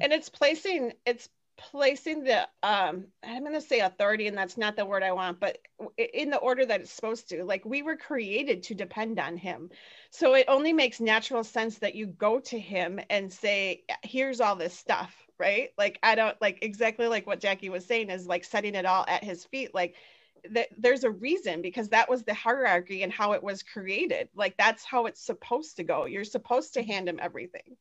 And it's placing, it's placing the um i'm going to say authority and that's not the word i want but in the order that it's supposed to. Like we were created to depend on him. So it only makes natural sense that you go to him and say here's all this stuff right? Like i don't like exactly like what jackie was saying is like setting it all at his feet. Like that there's a reason because that was the hierarchy and how it was created. Like that's how it's supposed to go. You're supposed to hand him everything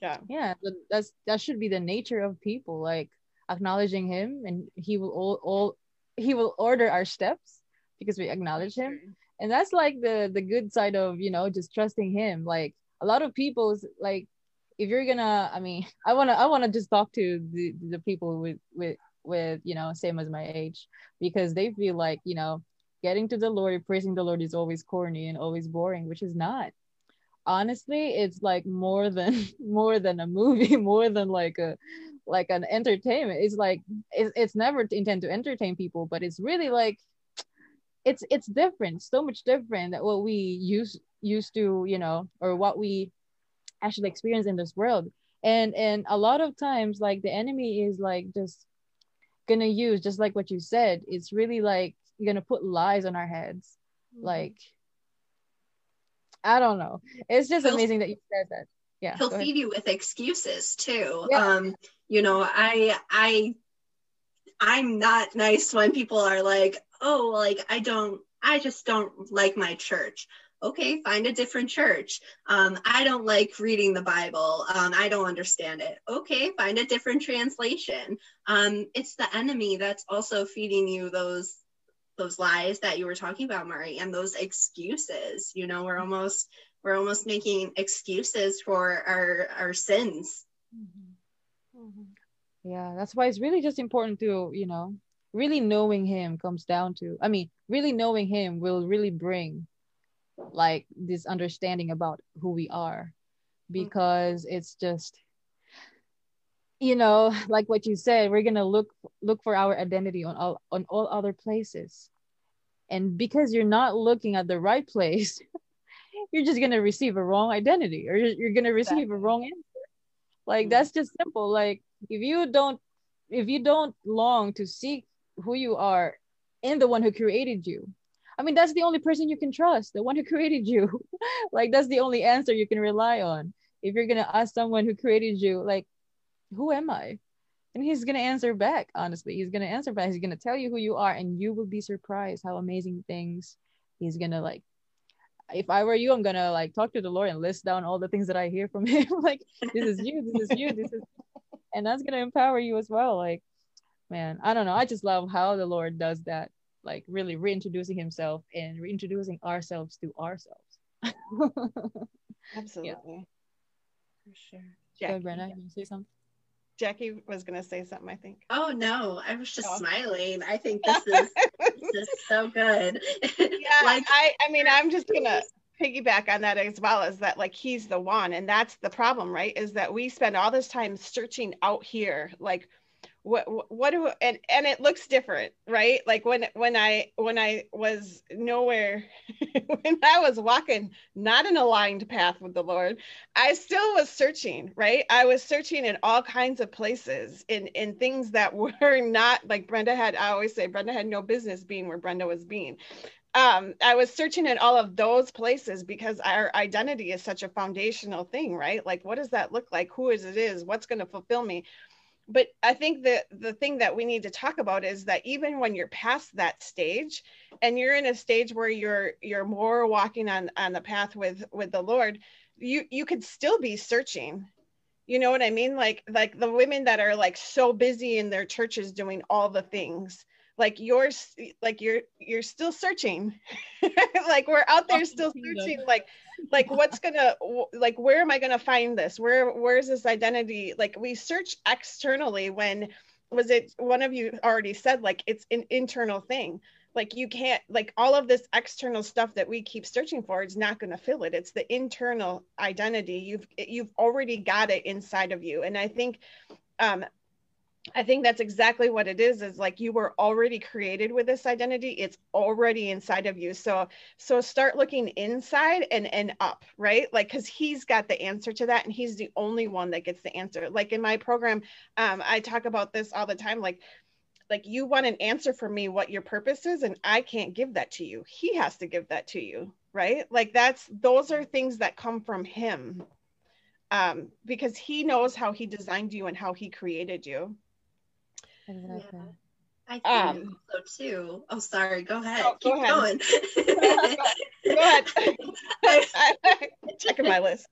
yeah. Yeah that's that should be the nature of people like acknowledging him and he will all, all he will order our steps because we acknowledge him. and that's like the the good side of you know just trusting him. Like a lot of people's like if you're gonna i mean i want to i want to just talk to the, the people with with with you know same as my age because they feel like you know getting to the lord praising the lord is always corny and always boring which is not honestly it's like more than <laughs> more than a movie <laughs> more than like a like an entertainment. It's like it's, it's never intended to entertain people but it's really like it's it's different so much different than what we used used to you know or what we actually experience in this world. And and a lot of times like the enemy is like just gonna use just like what you said it's really like you're gonna put lies on our heads. Mm-hmm. like I don't know. It's just amazing that you said that. yeah he'll feed you with excuses too. Yeah. um you know i i i'm not nice when people are like oh like i don't i just don't like my church. Okay find a different church. Um, i don't like reading the bible. Um, i don't understand it. Okay find a different translation. Um, it's the enemy that's also feeding you those those lies that you were talking about mari and those excuses you know we're almost we're almost making excuses for our our sins mm-hmm. Mm-hmm. yeah that's why it's really just important to you know really knowing him comes down to i mean really knowing him will really bring like this understanding about who we are because mm-hmm. it's just you know <laughs> like what you said we're gonna look look for our identity on all on all other places. And because you're not looking at the right place <laughs> you're just gonna receive a wrong identity or you're, gonna receive exactly. a wrong answer. Like mm-hmm. that's just simple. Like if you don't if you don't long to seek who you are in the one who created you i mean that's the only person you can trust the one who <laughs> created you. Like that's the only answer you can rely on. If you're gonna ask someone who created you like who am i and he's gonna answer back honestly he's gonna answer back he's gonna tell you who you are and you will be surprised how amazing things he's gonna like if I were you, I'm gonna like talk to the Lord and list down all the things that I hear from <laughs> him. like, this is you, this is you, this is, <laughs> and that's gonna empower you as well. Like, man, I don't know. I just love how the Lord does that, like really reintroducing Himself and reintroducing ourselves to ourselves. <laughs> Absolutely, yeah. for sure. Jackie, Go, Brenna, yeah. you say something? Jackie was going to say something, I think. Oh no, I was just oh. smiling. I think this <laughs> is this is so good. <laughs> yeah, like I I mean, I'm just going to piggyback on that as well as that like he's the one and that's the problem, right? Is that we spend all this time searching out here like what what do and and it looks different right like when when i when i was nowhere <laughs> when i was walking not an aligned path with the lord i still was searching right i was searching in all kinds of places in in things that <laughs> were not like brenda had i always say brenda had no business being where brenda was being um, I was searching in all of those places because our identity is such a foundational thing, right? Like, what does that look like? Who is it is? What's going to fulfill me? But i think that the thing that we need to talk about is that even when you're past that stage and you're in a stage where you're you're more walking on on the path with with the lord you you could still be searching. You know what i mean? Like like the women that are like so busy in their churches doing all the things like yours like you're you're still searching. <laughs> Like we're out there still searching like like what's gonna like where am i gonna find this? Where where's this identity? Like we search externally when was it one of you already said like it's an internal thing. Like you can't like all of this external stuff that we keep searching for is not going to fill it. It's the internal identity. You've you've already got it inside of you. And i think um I think that's exactly what it is is like you were already created with this identity. It's already inside of you. So so start looking inside and and up right? Like cuz he's got the answer to that and he's the only one that gets the answer. Like in my program um I talk about this all the time like like you want an answer from me what your purpose is and I can't give that to you. He has to give that to you right? Like that's those are things that come from him um because he knows how he designed you and how he created you yeah. I think um, so too. Oh, sorry. Go ahead. Oh, Keep <laughs> go ahead. <laughs> going. go ahead. Checking my list.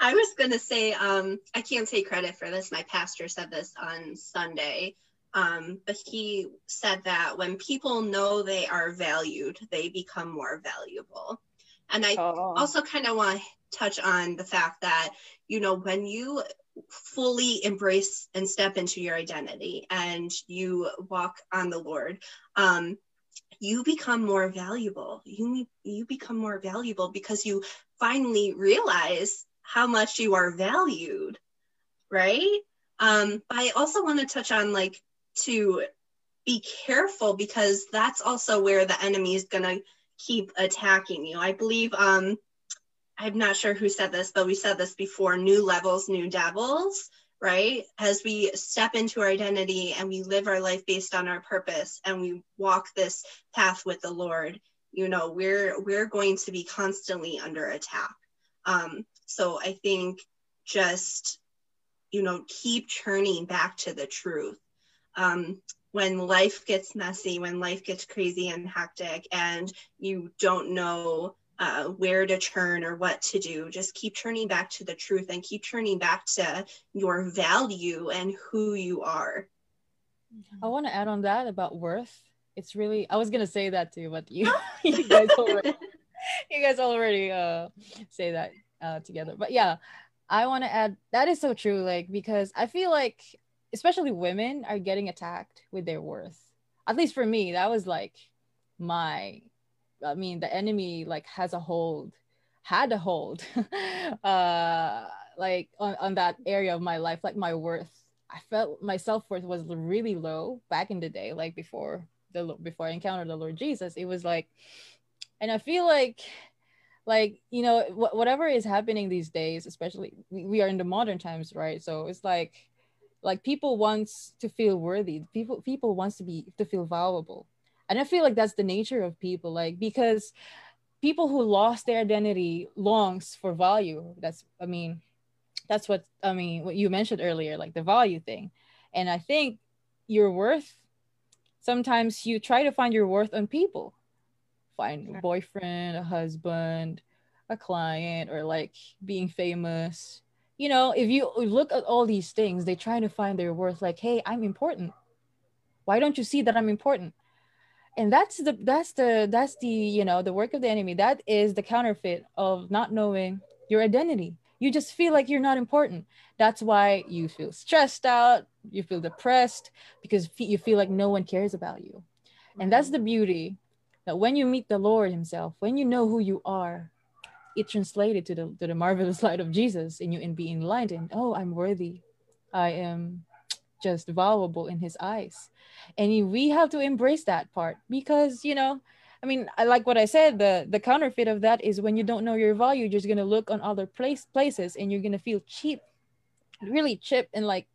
I was gonna say, um, I can't take credit for this. My pastor said this on Sunday. Um, but he said that when people know they are valued, they become more valuable. And I oh. also kind of want to touch on the fact that, you know, when you fully embrace and step into your identity and you walk on the Lord, um, you become more valuable. You you become more valuable because you finally realize how much you are valued, right? Um, I also want to touch on like to be careful because that's also where the enemy is gonna keep attacking you. I believe um, I'm not sure who said this, but we said this before new levels, new devils, right? As we step into our identity and we live our life based on our purpose and we walk this path with the Lord, you know, we're we're going to be constantly under attack. Um, so I think just, you know, keep churning back to the truth. Um, when life gets messy, when life gets crazy and hectic, and you don't know uh, where to turn or what to do, just keep turning back to the truth and keep turning back to your value and who you are. I want to add on that about worth. It's really I was gonna say that too, but you <laughs> <laughs> you guys already you guys already uh say that uh together. But yeah, I want to add that is so true, like because I feel like especially women are getting attacked with their worth. At least for me, that was like my I mean the enemy like has a hold, had a hold <laughs> uh like on, on that area of my life, like my worth. I felt my self-worth was really low back in the day, like before the before I encountered the Lord Jesus. It was like and I feel like like you know wh- whatever is happening these days especially we, we are in the modern times right so it's like like people wants to feel worthy people people wants to be to feel valuable and i feel like that's the nature of people like because people who lost their identity longs for value that's i mean that's what i mean what you mentioned earlier like the value thing and i think your worth sometimes you try to find your worth on people find sure. a boyfriend a husband a client or like being famous you know, if you look at all these things, they try to find their worth like, hey, I'm important. Why don't you see that I'm important? And that's the that's the that's the you know the work of the enemy. That is the counterfeit of not knowing your identity. You just feel like you're not important. That's why you feel stressed out, you feel depressed because you feel like no one cares about you. And that's the beauty that when you meet the Lord Himself, when you know who you are, it translated to the to the marvelous <laughs> light of Jesus in you and being enlightened. Oh, I'm worthy. I am just valuable in his eyes. And we have to embrace that part because, you know, I mean, I like what I said. The the counterfeit of that is when you don't know your value, you're just gonna look on other place places and you're gonna feel cheap, really cheap, and like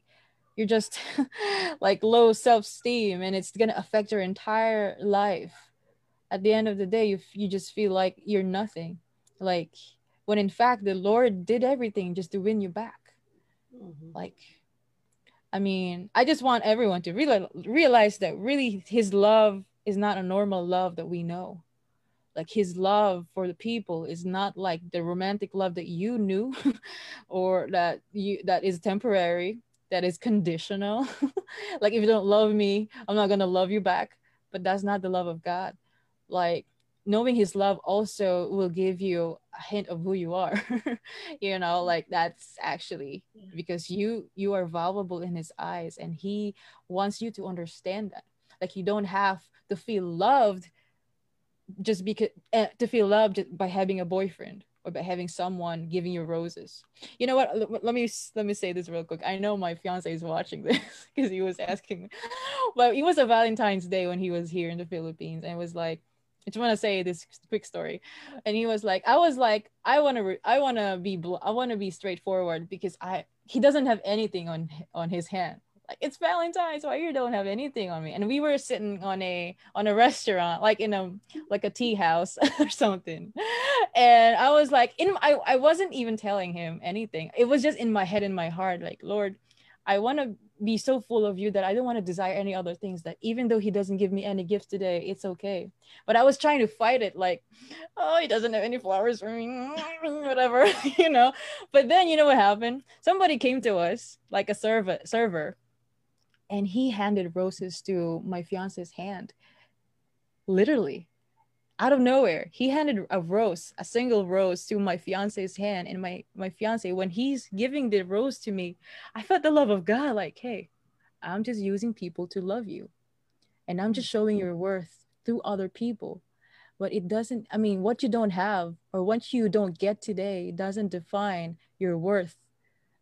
you're just <laughs> like low self-esteem, and it's gonna affect your entire life. At the end of the day, you you just feel like you're nothing like when in fact the lord did everything just to win you back mm-hmm. like i mean i just want everyone to realize realize that really his love is not a normal love that we know. Like his love for the people is not like the romantic love that you knew <laughs> or that you that is temporary that is conditional. <laughs> Like if you don't love me i'm not going to love you back. But that's not the love of god. Like knowing his love also will give you a hint of who you are <laughs> you know like that's actually because you you are valuable in his eyes and he wants you to understand that. Like you don't have to feel loved just because uh, to feel loved by having a boyfriend or by having someone giving you roses. You know what? Let me let me say this real quick. I know my fiance is watching <laughs> this because he was asking but it was a valentine's day when he was here in the philippines and it was like <laughs> I just want to say this quick story. And he was like, I was like, I want to, re- I want to be, bl- I want to be straightforward because I, he doesn't have anything on, on his hand. Like it's Valentine's, why you don't have anything on me? And we were sitting on a, on a restaurant, like in a, like a tea house <laughs> or something. And I was like, in, I, I wasn't even telling him anything. It was just in my head, in my heart, like, Lord, I want to be so full of you that I don't want to desire any other things. That even though he doesn't give me any gifts today, it's okay. But I was trying to fight it, like, oh, he doesn't have any flowers for me, <laughs> whatever, <laughs> you know. But then you know what happened? Somebody came to us, like a server, server, and he handed roses to my fiance's hand, literally out of nowhere he handed a rose a single rose to my fiance's hand and my my fiance when he's giving the rose to me i felt the love of god like hey i'm just using people to love you. And i'm just showing your worth through other people. But it doesn't i mean what you don't have or what you don't get today doesn't define your worth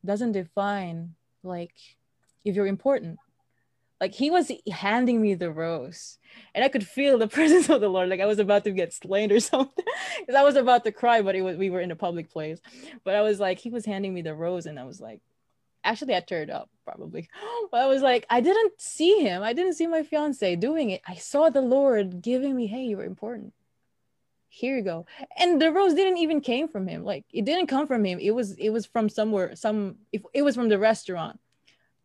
doesn't define like if you're important like he was handing me the rose and i could feel the <laughs> presence of the lord like i was about to get slain or <laughs> something because i was about to cry but it was we were in a public place. But i was like he was handing me the rose and i was like actually i turned up probably. <gasps> But i was like i didn't see him. I didn't see my fiance doing it. I saw the lord giving me hey you're important. Here you go. And the rose didn't even came from him. Like it didn't come from him. It was it was from somewhere some if it was from the restaurant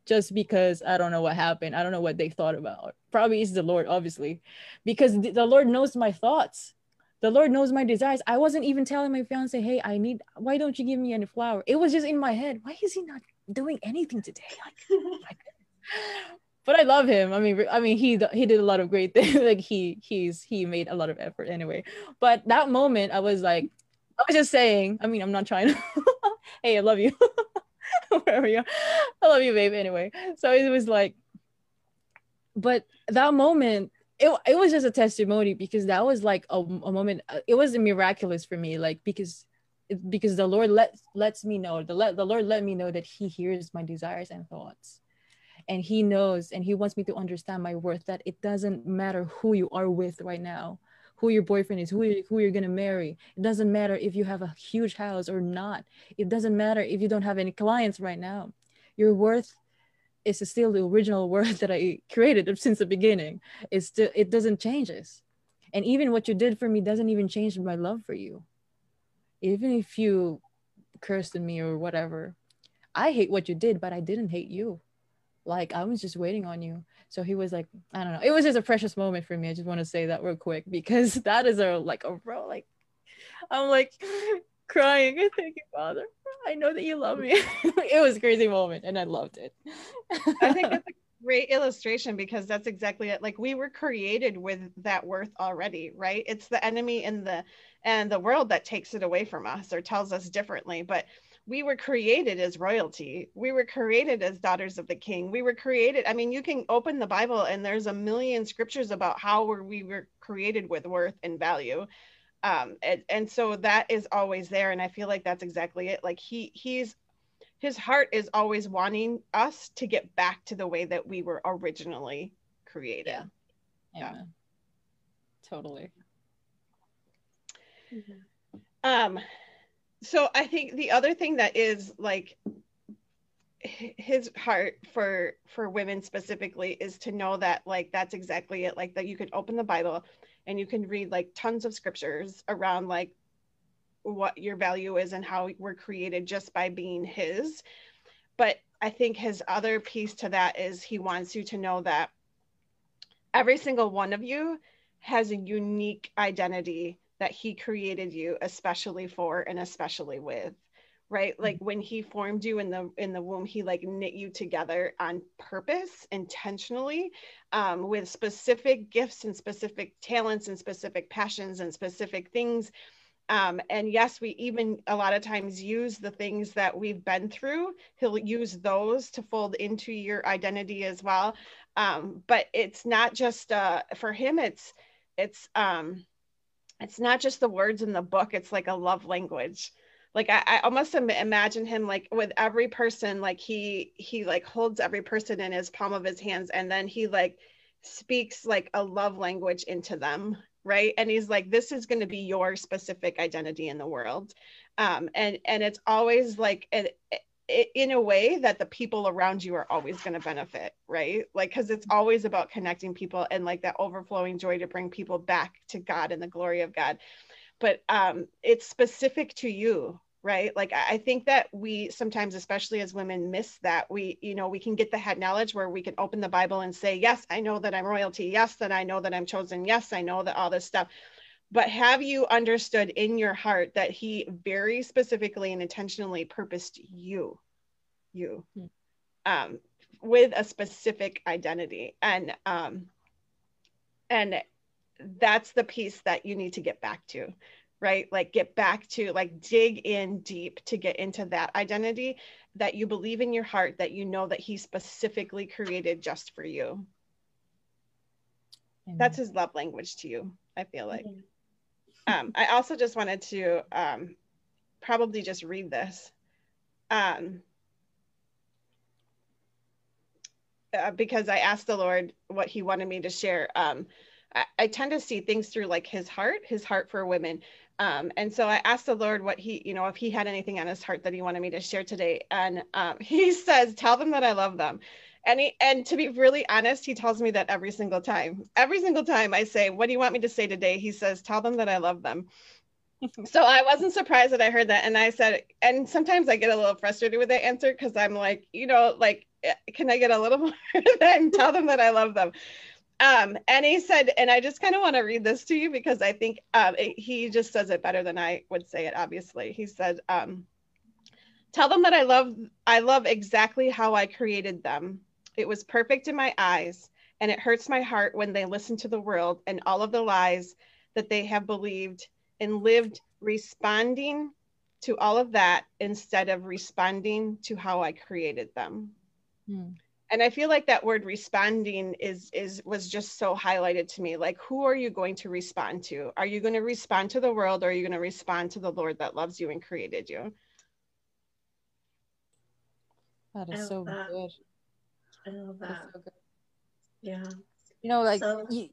just because i don't know what happened i don't know what they thought about probably is the lord obviously because the, lord knows my thoughts the lord knows my desires i wasn't even telling my fiance hey i need why don't you give me any flower it was just in my head why is he not doing anything today like <laughs> but I love him. I mean, I mean, he he did a lot of great things. <laughs> like he he's he made a lot of effort anyway. But that moment, I was like, I was just saying. I mean, I'm not trying to. <laughs> hey, I love you. <laughs> Wherever you, are. I love you, babe. Anyway, so it was like, but that moment, it it was just a testimony because that was like a, a moment. Uh, it was miraculous for me, like because because the Lord let lets me know the let the Lord let me know that He hears my desires and thoughts and he knows and he wants me to understand my worth that it doesn't matter who you are with right now who your boyfriend is who, you, who you're to marry. It doesn't matter if you have a huge house or not. It doesn't matter if you don't have any clients right now. Your worth is still the original <laughs> worth that i created since the beginning. It's still it doesn't change this and even what you did for me doesn't even change my love for you. Even if you cursed me or whatever. I hate what you did but i didn't hate you like I was just waiting on you. So he was like, I don't know. It was just a precious moment for me. I just want to say that real quick because <laughs> that is a like a bro. Like I'm like <laughs> crying. <laughs> Thank you, Father. I know that you love me. it was crazy moment and I loved it. I think that's a great illustration because that's exactly it. Like we were created with that worth already, right? It's the enemy in the and the world that takes it away from us or tells us differently. But we were created as royalty. We were created as daughters of the king. We were created. I mean, you can open the Bible and there's a million scriptures about how we were created with worth and value. Um, and, and so that is always there. And I feel like that's exactly it. Like he, he's, his heart is always wanting us to get back to the way that we were originally created. Yeah. yeah. yeah. Totally. Mm-hmm. Um, so I think the other thing that is like his heart for for women specifically is to know that like that's exactly it like that you could open the bible and you can read like tons of scriptures around like what your value is and how we're created just by being his. But i think his other piece to that is he wants you to know that every single one of you has a unique identity that he created you especially for and especially with right? Like when he formed you in the in the womb he like knit you together on purpose intentionally um, with specific gifts and specific talents and specific passions and specific things. Um, and yes we even a lot of times use the things that we've been through. He'll use those to fold into your identity as well. Um, but it's not just uh, for him it's it's um it's not just the words in the book it's like a love language. Like I, I almost imagine him like with every person like he he like holds every person in his palm of his hands and then he like speaks like a love language into them right? And he's like this is going to be your specific identity in the world. Um and and it's always like it, in a way that the people around you are always going to benefit right? Like because it's always about connecting people and like that overflowing joy to bring people back to god and the glory of god. But um it's specific to you right? Like i think that we sometimes especially as women miss that. We you know we can get the head knowledge where we can open the bible and say yes i know that i'm royalty. Yes that i know that i'm chosen. Yes i know that all this stuff but have you understood in your heart that he very specifically and intentionally purposed you you hmm. um, with a specific identity? And um, and that's the piece that you need to get back to right? Like get back to like dig in deep to get into that identity that you believe in your heart that you know that he specifically created just for you. Amen. that's his love language to you i feel like. Amen um, I also just wanted to um, probably just read this um, uh, because I asked the Lord what He wanted me to share. Um, I, I, tend to see things through like His heart, His heart for women. Um, and so I asked the Lord what he, you know, if he had anything on his heart that he wanted me to share today. And um, <laughs> he says, tell them that I love them. And he, and to be really honest, he tells me that every single time. Every single time I say, what do you want me to say today? He says, tell them that I love them. <laughs> so I wasn't surprised that I heard that. And I said, and sometimes I get a little frustrated with that answer because I'm like, you know, like, eh, can I get a little <laughs> more than tell them that I love them? Um, and he said, and I just kind of want to read this to you because I think um, it, he just says it better than I would say it. Obviously, he said, um, "Tell them that I love, I love exactly how I created them. It was perfect in my eyes, and it hurts my heart when they listen to the world and all of the lies that they have believed and lived, responding to all of that instead of responding to how I created them." Hmm. And i feel like that word responding is is was just so highlighted to me. Like who are you going to respond to? Are you going to respond to the world or are you going to respond to the lord that loves you and created you? That is so that. good i love that. so yeah. You know like so, you,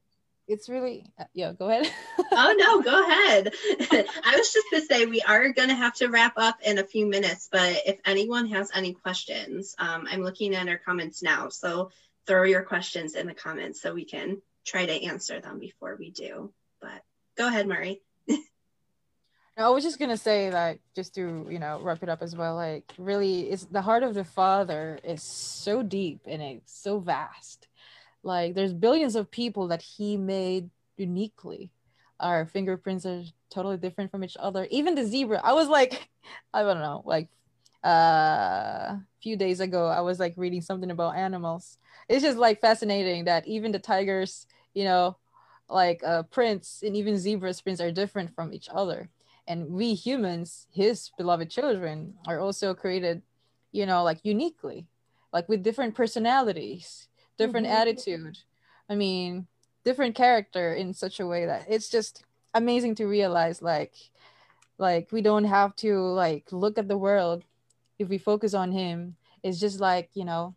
it's really uh, yeah go ahead. <laughs> Oh no go ahead. <laughs> I was just to say we are going to have to wrap up in a few minutes but if anyone has any questions um, i'm looking at our comments now so throw your questions in the comments so we can try to answer them before we do. But go ahead murray I was just gonna say that just to you know wrap it up as well. Like really, it's the heart of the Father is so deep and it's so vast. Like there's billions of people that he made uniquely. Our fingerprints are totally different from each other. Even the zebra i was like <laughs> i don't know like uh, a few days ago i was like reading something about animals. It's just like fascinating that even the tigers you know like uh prints and even zebras prints are different from each other and we humans his beloved children are also created you know like uniquely like with different personalities different mm-hmm. attitude i mean different character in such a way that it's just amazing to realize like like we don't have to like look at the world if we focus on him it's just like you know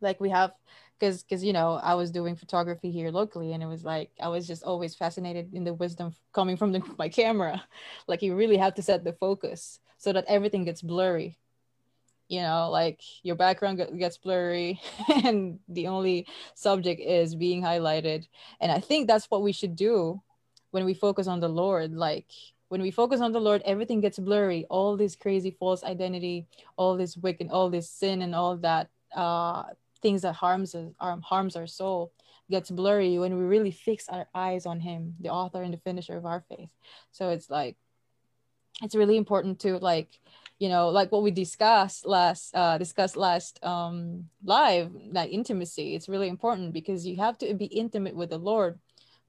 like we have because because you know i was doing photography here locally and it was like i was just always fascinated in the wisdom coming from the, <laughs> my camera. Like you really have to set the focus so that everything gets blurry. You know like your background gets blurry <laughs> and the only subject is being highlighted. And i think that's what we should do when we focus on the lord. Like when we focus on the lord everything gets blurry. All this crazy false identity all this wicked all this sin and all that uh things that harms us um, harms our soul gets blurry when we really fix our eyes on him the author and the finisher of our faith. So it's like it's really important to like you know like what we discussed last uh discussed last um live that intimacy it's really important because you have to be intimate with the lord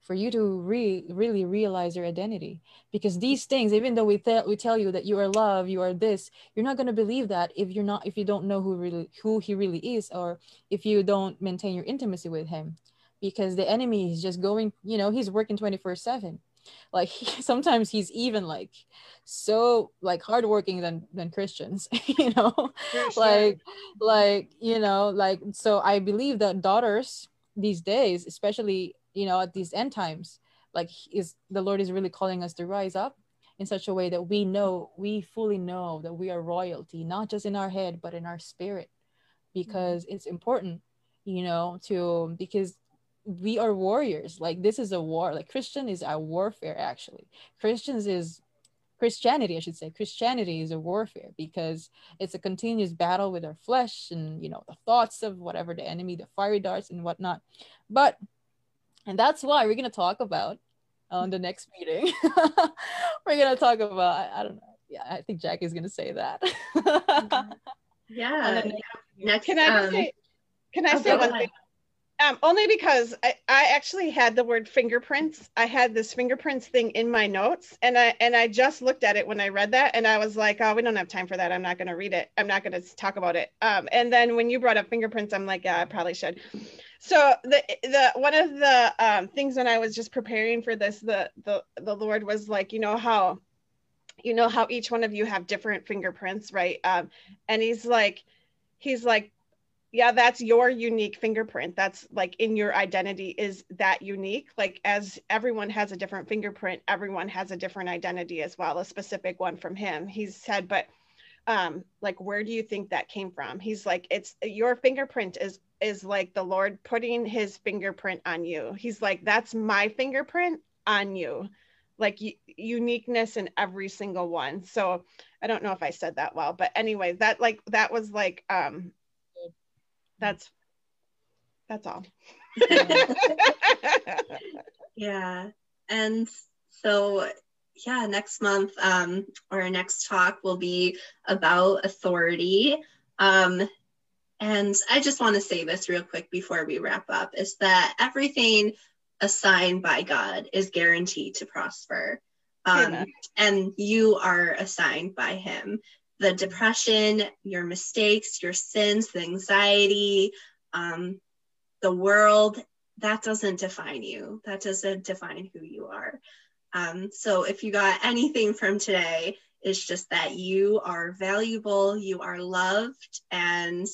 for you to re- really realize your identity. Because mm. these things even though we, th- we tell you that you are love you are this you're not going to believe that if you're not if you don't know who really who he really is or if you don't maintain your intimacy with him. Because the enemy is just going you know he's working 24 7 like <laughs> he, sometimes he's even like so like hardworking than than christians <laughs> you know? <laughs> Sure. like like you know like so i believe that daughters these days especially you know at these end times like is the lord is really calling us to rise up in such a way that we know we fully know that we are royalty not just in our head but in our spirit. Because mm-hmm. it's important you know to because we are warriors. Like this is a war. Like christian is a warfare actually. Christians is christianity i should say. Christianity is a warfare because it's a continuous battle with our flesh and you know the thoughts of whatever the enemy the fiery darts and whatnot. But and that's why we're going to talk about on the next meeting. <laughs> We're going to talk about I, I, don't know. Yeah i think jack is going to say that. <laughs> Yeah. next, can i um, say can i say one thing um, only because I, I actually had the word fingerprints. I had this fingerprints thing in my notes, and I and I just looked at it when I read that, and I was like, oh, we don't have time for that. I'm not going to read it. I'm not going to talk about it. Um, and then when you brought up fingerprints, I'm like, yeah, I probably should. So the the one of the um, things when I was just preparing for this, the the the Lord was like, you know how, you know how each one of you have different fingerprints, right? Um, and He's like, He's like yeah that's your unique fingerprint. That's like in your identity is that unique. Like as everyone has a different fingerprint everyone has a different identity as well a specific one from him. He's said but um like where do you think that came from? He's like it's your fingerprint is is like the lord putting his fingerprint on you. He's like that's my fingerprint on you. Like uniqueness in every single one. So i don't know if i said that well but anyway that like that was like um that's that's all. <laughs> Yeah. And so yeah next month um our next talk will be about authority. Um and i just want to say this real quick before we wrap up is that everything assigned by god is guaranteed to prosper. Um, and you are assigned by him the depression, your mistakes, your sins, the anxiety, um, the world, that doesn't define you. That doesn't define who you are. Um, so if you got anything from today, it's just that you are valuable, you are loved, and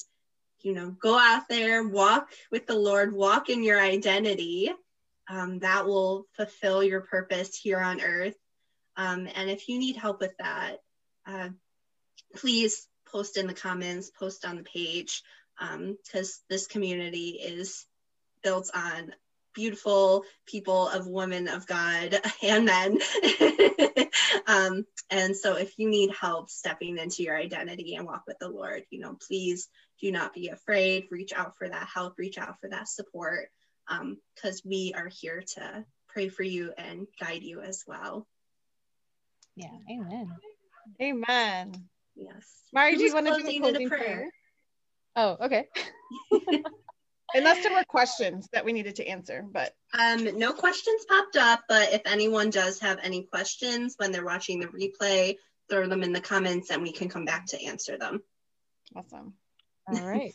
you know, go out there, walk with the Lord, walk in your identity. Um, that will fulfill your purpose here on earth. Um, and if you need help with that, uh, please post in the comments, post on the page, because um, this community is built on beautiful people of women of God <laughs> and men. <laughs> um, and so if you need help stepping into your identity and walk with the Lord, you know, please do not be afraid. Reach out for that help, reach out for that support, because um, we are here to pray for you and guide you as well. Yeah, amen. Amen. Yes. Mari, do you want to do the closing prayer? prayer? Oh, okay. <laughs> Unless there were questions that we needed to answer, but um, no questions popped up. But if anyone does have any questions when they're watching the replay, throw them in the comments, and we can come back to answer them. Awesome. All right.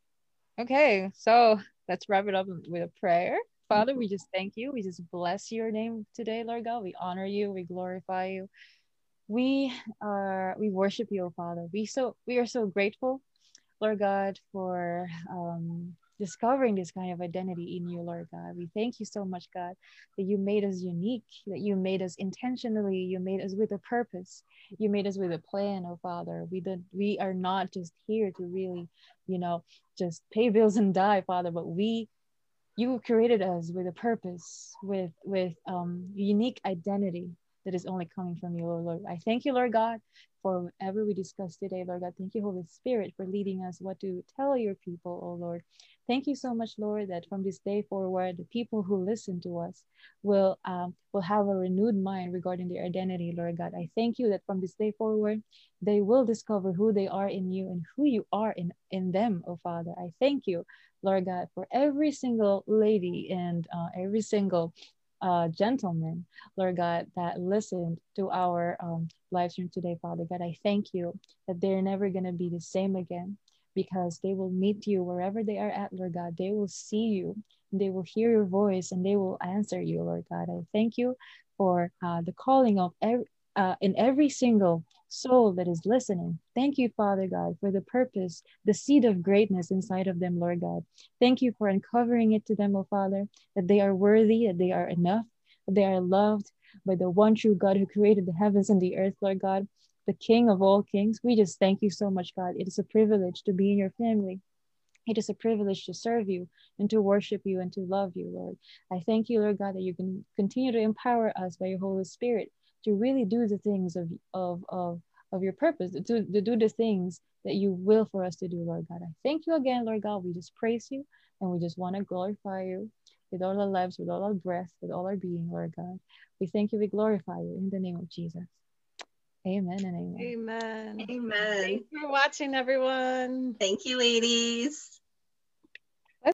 <laughs> okay, so let's wrap it up with a prayer. Father, we just thank you. We just bless your name today, Lord God. We honor you. We glorify you we are we worship you, Father. We so we are so grateful, Lord God, for um, discovering this kind of identity in you, Lord God. We thank you so much, God, that you made us unique, that you made us intentionally, you made us with a purpose, you made us with a plan, oh Father. We did we are not just here to really, you know, just pay bills and die, Father, but we you created us with a purpose, with with um unique identity, that is only coming from you, Lord. I thank you, Lord God, for whatever we discussed today, Lord God. Thank you, Holy Spirit, for leading us what to tell your people, oh Lord. Thank you so much, Lord, that from this day forward, the people who listen to us will um, will have a renewed mind regarding their identity, Lord God. I thank you that from this day forward, they will discover who they are in you and who you are in, in them, oh Father. I thank you, Lord God, for every single lady and uh, every single uh, gentlemen, Lord God, that listened to our um, live stream today, Father God. I thank you that they're never going to be the same again because they will meet you wherever they are at, Lord God. They will see you, they will hear your voice, and they will answer you, Lord God. I thank you for uh, the calling of every, uh, in every single soul that is listening. Thank you, Father God, for the purpose, the seed of greatness inside of them, Lord God. Thank you for uncovering it to them, oh Father, that they are worthy, that they are enough, that they are loved by the one true God who created the heavens and the earth, Lord God, the King of all kings. We just thank you so much, God. It is a privilege to be in your family. It is a privilege to serve you and to worship you and to love you, Lord. I thank you, Lord God, that you can continue to empower us by your Holy Spirit to really do the things of of of of your purpose, to, to do the things that you will for us to do, Lord God. I thank you again, Lord God. We just praise you and we just want to glorify you with all our lives, with all our breath, with all our being, Lord God. We thank you, we glorify you in the name of Jesus. Amen and amen. Amen. Amen. Thanks for watching, everyone. Thank you, ladies.